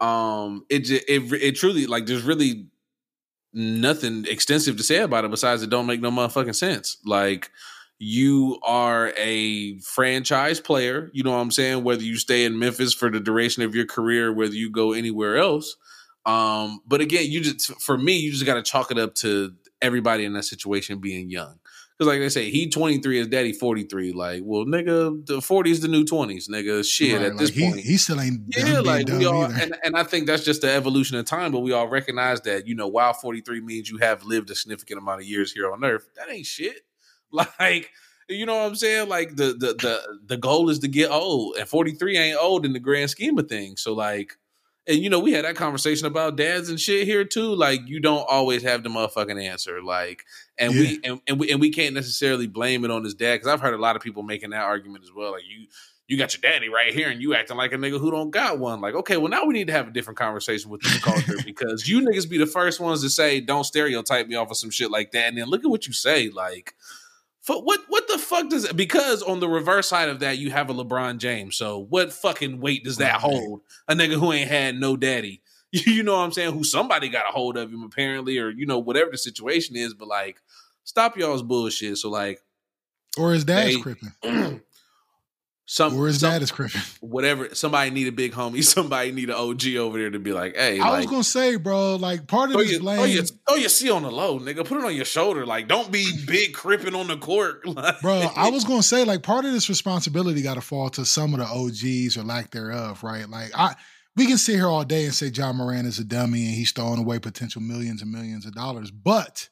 um, it it it truly like there's really nothing extensive to say about it besides it don't make no motherfucking sense. Like you are a franchise player. You know what I'm saying? Whether you stay in Memphis for the duration of your career, whether you go anywhere else. Um, but again, you just for me, you just got to chalk it up to everybody in that situation being young. Because like they say, he 23, his daddy 43. Like, well, nigga, the 40 is the new 20s, nigga. Shit,
Right,
at this
he,
point.
he still ain't
yeah, like we all, and, and I think that's just the evolution of time. But we all recognize that, you know, while 43 means you have lived a significant amount of years here on Earth, that ain't shit. [LAUGHS] Like, you know what I'm saying? Like the the the the goal is to get old, and 43 ain't old in the grand scheme of things. So like, and you know, we had that conversation about dads and shit here too. Like, you don't always have the motherfucking answer. Like, and
Yeah.
we and, and we and we can't necessarily blame it on his dad because I've heard a lot of people making that argument as well. Like, you you got your daddy right here, and you acting like a nigga who don't got one. Like, okay, well now we need to have a different conversation with this culture [LAUGHS] because you niggas be the first ones to say don't stereotype me off of some shit like that, and then look at what you say, like. What what the fuck does because on the reverse side of that you have a LeBron James. So what fucking weight does that hold? A nigga who ain't had no daddy. [LAUGHS] You know what I'm saying? Who somebody got a hold of him apparently, or you know, whatever the situation is, but like stop y'all's bullshit. So like
or his dad's
Hey,
cripping. [CLEARS THROAT]
some
his
some-
dad is cripping. [LAUGHS]
whatever somebody need a big homie, [LAUGHS] somebody need an OG over there to be like, hey,
I
like,
was gonna say, bro, like part of this blame.
throw, your, throw your C on the low, nigga. Put it on your shoulder. Like, don't be [CLEARS THROAT] big cripping on the court. [LAUGHS]
Bro, I was gonna say like part of this responsibility got to fall to some of the OGs or lack thereof, right? Like I, we can sit here all day and say Ja Morant is a dummy and he's throwing away potential millions and millions of dollars, but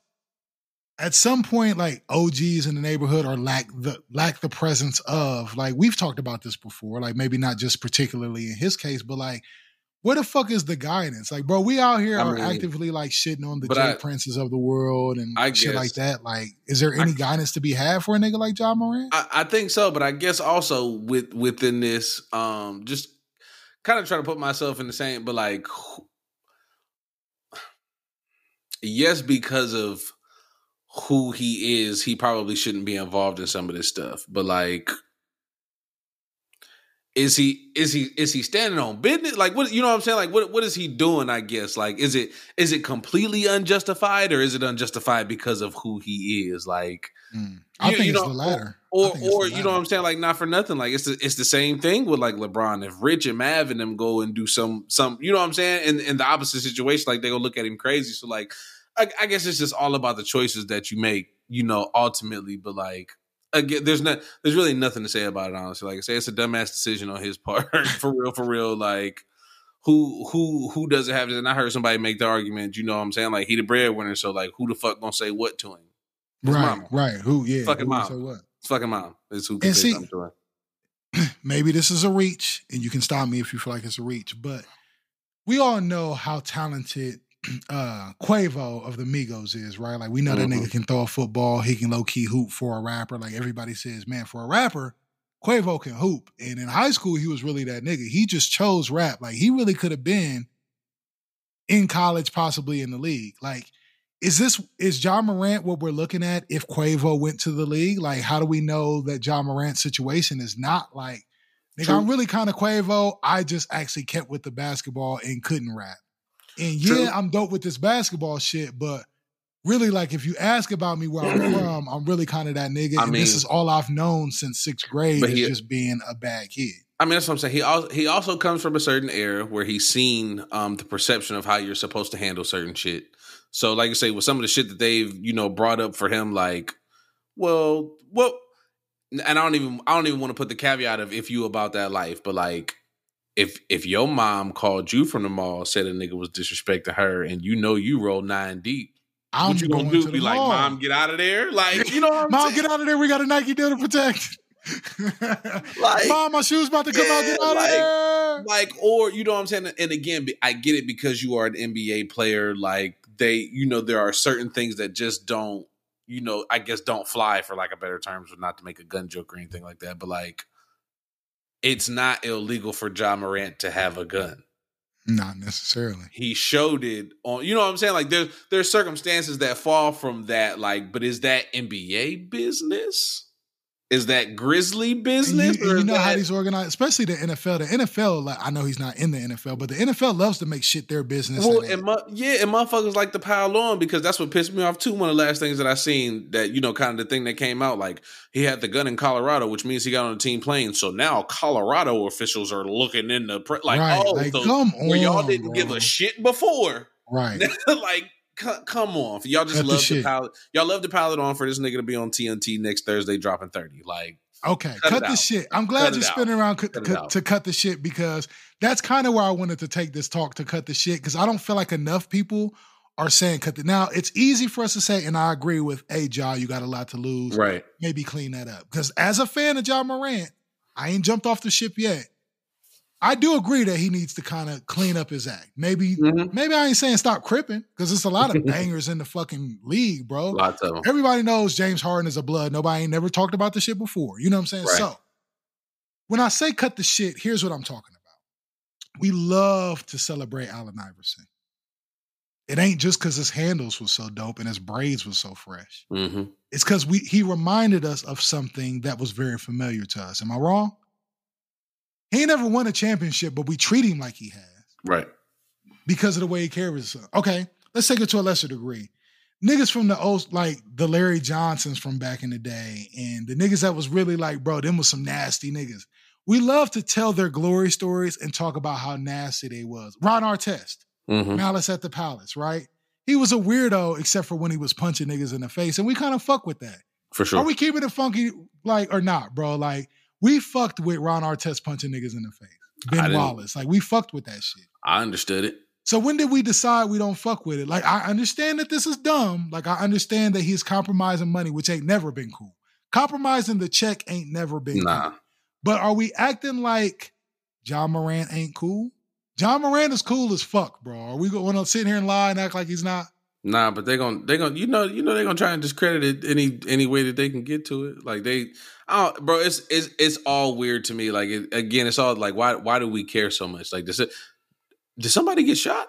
at some point, like OGs in the neighborhood or lack the lack the presence of like we've talked about this before, like maybe not just particularly in his case, but like. Where the fuck is the guidance? Like, bro, we out here
I
are
mean,
actively like shitting on the J
I-
Princes of the world and
I
shit like that. Like, is there any guidance to be had for a nigga like Ja Morant?
I, I think so, but I guess also with within this, um, just kind of try to put myself in the same, but like, [SIGHS] yes, because of who he is, he probably shouldn't be involved in some of this stuff. But like, is he is he is he standing on business? Like, what you know what I'm saying? Like, what what is he doing? I guess like, is it is it completely unjustified or is it unjustified because of who he is? Like.
Mm. I
You-
think
you
it's
know,
the latter.
Or,
it's
or
the
you know what. I'm saying? Like, not for nothing. Like, it's the, it's the same thing with like LeBron. If Rich and Mav and them go and do some some, you know what I'm saying? In in the opposite situation, like they gonna look at him crazy. So like, I, I guess it's just all about the choices that you make. You know, ultimately. But like, again, there's not there's really nothing to say about it. Honestly, like I say, it's a dumbass decision on his part. [LAUGHS] for real, for real. Like. Who who who doesn't have this? And I heard somebody make the argument. You know what I'm saying? Like he the breadwinner, so like who the fuck gonna say what to him? His
Right,
mama.
right. Who? Yeah.
Fucking
who say what?
It's fucking mom. Is who
And see-
something to her. [CLEARS THROAT]
Maybe this is a reach, and you can stop me if you feel like it's a reach. But we all know how talented [CLEARS THROAT] uh Quavo of the Migos is, right? Like we know that
Mhm.
nigga can throw a football, he can low key hoop for a rapper. Like everybody says, man, for a rapper, Quavo can hoop. And in high school, he was really that nigga. He just chose rap. Like he really could have been in college, possibly in the league. Like, is this is Ja Morant what we're looking at if Quavo went to the league? Like, how do we know that Ja Morant's situation is not like Nigga, I'm really kind of Quavo. I just actually kept with the basketball and couldn't rap. And
True.
yeah, I'm dope with this basketball shit, but really, like, if you ask about me where I'm [CLEARS THROAT] from, I'm really kind of that nigga.
I
and
mean-
this is all I've known since sixth grade is
he-
just being a bad kid.
I mean, that's what I'm saying. He also he also comes from a certain era where he's seen um, the perception of how you're supposed to handle certain shit. So, like I say, with some of the shit that they've you know brought up for him, like, well, well, and I don't even I don't even want to put the caveat of if you about that life, but like. If if your mom called you from the mall, said a nigga was disrespecting her, and you know you roll nine deep,
I'm
what you gonna do? Be like,
mall.
mom, get out of there, like you know, what I'm [LAUGHS]
Mom,
saying?
get out of there. We got a Nike deal to protect. [LAUGHS] [LAUGHS]
Like-
Mom, my shoes about to come out. Get out
like-
of there.
like or you know what i'm saying and again i get it because you are an nba player like they you know there are certain things that just don't you know i guess don't fly for like a better terms but not to make a gun joke or anything like that but like it's not illegal for ja morant to have a gun.
Not necessarily.
he showed it on you know what i'm saying? Like there's there's circumstances that fall from that like but is that nba business is that grizzly
And
business
you, and you know how
that-
these organized, especially the NFL. The NFL, like I know he's not in the NFL, but the NFL loves to make shit their business.
Well,
and-
and mu- yeah, and motherfuckers like to pile on because that's what pissed me off too. One of the last things that I seen that you know, kind of the thing that came out, like he had the gun in Colorado, which means he got on the team plane. So now Colorado officials are looking in the pre- like,
Right,
oh,
like,
so
come
where y'all didn't give a shit before,
right. [LAUGHS]
like. C- Come on, y'all just
Cut the
love to
shit.
pilot. Y'all love to pilot on for this nigga to be on TNT next Thursday, dropping thirty. Like,
Okay,
Cut
cut, the
out.
shit. I'm glad
it
you're
out.
spinning around cut,
Cut
cut-
out.
to cut the shit because that's kind of where I wanted to take this talk to cut the shit because I don't feel like enough people are saying cut the. Now it's easy for us to say, and I agree with, hey, Ja, you got a lot to lose.
right,
Maybe clean that up because as a fan of Ja Morant, I ain't jumped off the ship yet. I do agree that he needs to kind of clean up his act. Maybe,
Mhm.
maybe I ain't saying stop cripping because there's a lot of [LAUGHS] bangers in the fucking league, bro.
lots of them.
Everybody knows James Harden is a blood. Nobody ain't never talked about the shit before. You know what I'm saying?
Right.
So when I say cut the shit, here's what I'm talking about. We love to celebrate Allen Iverson. It ain't just because his handles was so dope and his braids was so fresh.
hmm
It's because we he reminded us of something that was very familiar to us. Am I wrong? He ain't never won a championship, but we treat him like he has
Right,
because of the way he carries himself. Okay, let's take it to a lesser degree. Niggas from the old, like the Larry Johnsons from back in the day, and the niggas that was really like, bro, them was some nasty niggas. We love to tell their glory stories and talk about how nasty they was. Ron Artest,
hmm
Malice at the Palace, right? He was a weirdo except for when he was punching niggas in the face, and we kind of fuck with that.
for sure.
Are we keeping it funky, like or not, bro? Like we fucked with Ron Artest punching niggas in the face. Ben Wallace, like we fucked with that shit.
I understood it.
So when did we decide we don't fuck with it? Like I understand that this is dumb. Like I understand that he's compromising money, which ain't never been cool. Compromising the check ain't never been
Nah.
cool. But are we acting like Ja Morant ain't cool? Ja Morant is cool as fuck, bro. Are we going to sit here and lie and act like he's not?
Nah, but they're gonna they're gonna you know you know they're gonna try and discredit it any any way that they can get to it. Like they, oh bro, it's it's it's all weird to me. Like it, again, it's all like why why do we care so much? Like does it did somebody get shot?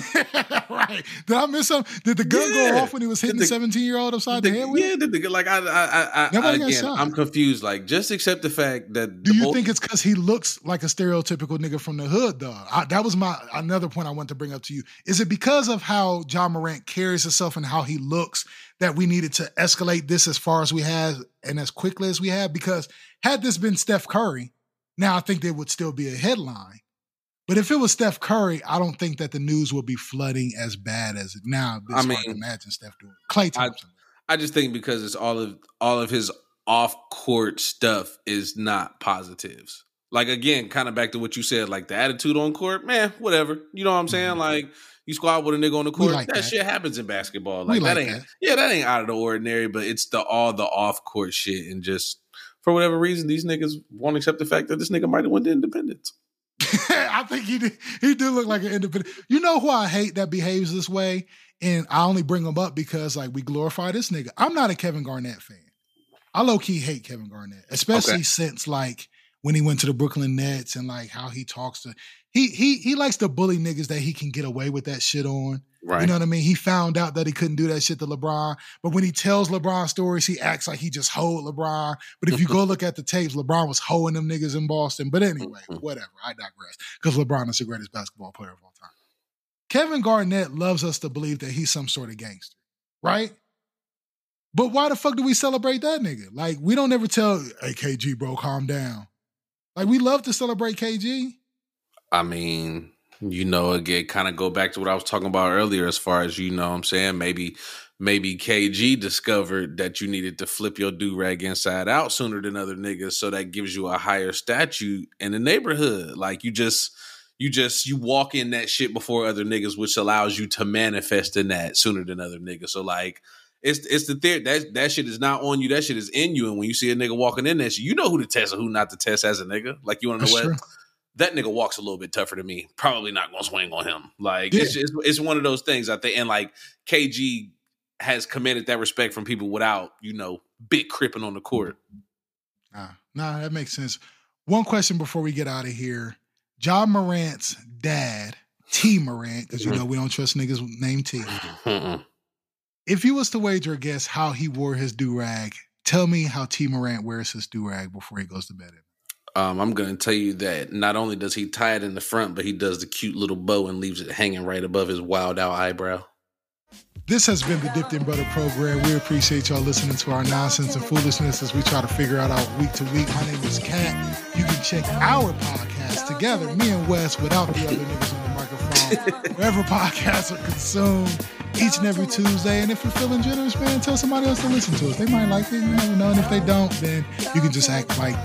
[LAUGHS]
right. Did I miss something? Did the gun go off when he was hitting the
the-
17 year old upside the
the-
head with
yeah, did the, gun like I I I, I
Nobody got
again,
shot.
I'm confused. Like just accept the fact that
Do you think it's because he looks like a stereotypical nigga from the hood, though? I, that was my another point I want to bring up to you. Is it because of how Ja Morant carries himself and how he looks that we needed to escalate this as far as we have and as quickly as we have? Because had this been Steph Curry, now I think there would still be a headline. But if it was Steph Curry, I don't think that the news would be flooding as bad as it now. It's
I
hard to
mean,
imagine Steph doing.
Klay
Thompson.
I just think because it's all of all of his off court stuff is not positives. Like again, kind of back to what you said, like the attitude on court, man, whatever. You know what I'm saying?
Mhm.
Like you squad with a nigga on the court,
like
that,
that.
shit happens in basketball.
We
Like, that ain't
that.
yeah, that ain't out of the ordinary, but it's the all the off court shit and just for whatever reason, these niggas won't accept the fact that this nigga might have went to independence. [LAUGHS]
I think he did. He did look like an independent. You know who I hate that behaves this way, and I only bring him up because like we glorify this nigga. I'm not a Kevin Garnett fan. I low key hate Kevin Garnett, especially
Okay.
since like when he went to the Brooklyn Nets and like how he talks to. He he he likes to bully niggas that he can get away with that shit on.
Right.
You know what I mean? He found out that he couldn't do that shit to LeBron. But when he tells LeBron stories, he acts like he just hoed LeBron. But if you go [LAUGHS] look at the tapes, LeBron was hoeing them niggas in Boston. But anyway,
Mhm.
whatever. I digress. Because LeBron is the greatest basketball player of all time. Kevin Garnett loves us to believe that he's some sort of gangster, right? But why the fuck do we celebrate that nigga? Like, we don't ever tell, hey, KG, bro, calm down. Like, we love to celebrate KG.
I mean, you know, again, kind of go back to what I was talking about earlier, as far as you know, what I'm saying maybe, maybe KG discovered that you needed to flip your do rag inside out sooner than other niggas, so that gives you a higher statute in the neighborhood. Like you just, you just, you walk in that shit before other niggas, which allows you to manifest in that sooner than other niggas. So like. It's, it's the theory that that shit is not on you. That shit is in you. And when you see a nigga walking in that shit, you know who to test and who not to test as a nigga. Like you want to know
That's
what?
true.
That nigga walks a little bit tougher than me. Probably not gonna swing on him. Like
Yeah.
it's, it's it's one of those things. I think, and like KG has commanded that respect from people without you know big cripping on the court.
Nah, nah, that makes sense. One question before we get out of here. Ja Morant's dad, T Morant, because you
Mhm.
know we don't trust niggas named T. If you was to wager a guess how he wore his do rag, tell me how T Morant wears his do rag before he goes to bed.
Um, I'm gonna tell you that not only does he tie it in the front, but he does the cute little bow and leaves it hanging right above his wild out eyebrow.
This has been the Dipped in Butter program. We appreciate y'all listening to our nonsense and foolishness as we try to figure out our week to week. My name is Kat. You can check our podcast together, me and Wes, without the other niggas on the microphone, [LAUGHS] wherever podcasts are consumed each and every Tuesday. And if you're feeling generous, man, tell somebody else to listen to us. They might like it, you never know. And if they don't, then you can just act like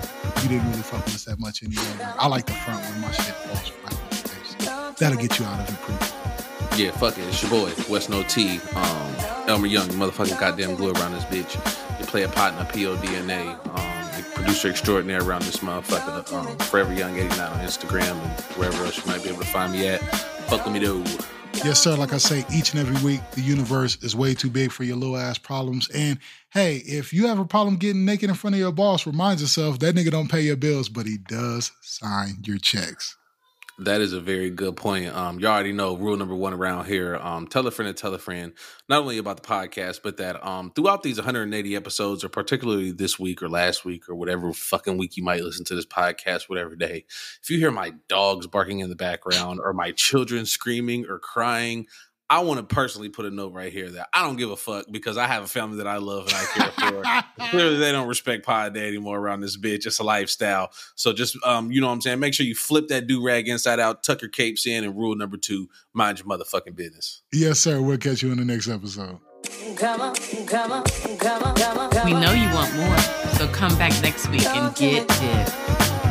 you didn't really fuck with us that much anyway. I like the front when my shit falls right on the face. That'll get you out of it pretty
Yeah, fuck it. It's your boy, West No T. Um, Elmer Young, motherfucking goddamn glue around this bitch. You play a partner, PODNA. Um, producer extraordinaire around this motherfucker. Um, Forever Young 89 on Instagram and wherever else you might be able to find me at. Fuck with me, though.
Yes, sir. Like I say, each and every week, the universe is way too big for your little ass problems. And hey, if you have a problem getting naked in front of your boss, remind yourself that nigga don't pay your bills, but he does sign your checks.
That is a very good point. Um, you already know rule number one around here. Um, tell a friend to tell a friend, not only about the podcast, but that um, throughout these 180 episodes, or particularly this week or last week or whatever fucking week you might listen to this podcast, whatever day, if you hear my dogs barking in the background or my children screaming or crying, I want to personally put a note right here that I don't give a fuck because I have a family that I love and I care for. [LAUGHS] Clearly, they don't respect Pod Day anymore around this bitch. It's a lifestyle. So just, um, you know what I'm saying? Make sure you flip that do rag inside out, tuck your capes in, and rule number two, mind your motherfucking business.
yes, sir. We'll catch you in the next episode.
Come on, come on, come on, come on.
We know you want more, so come back next week and get dipped.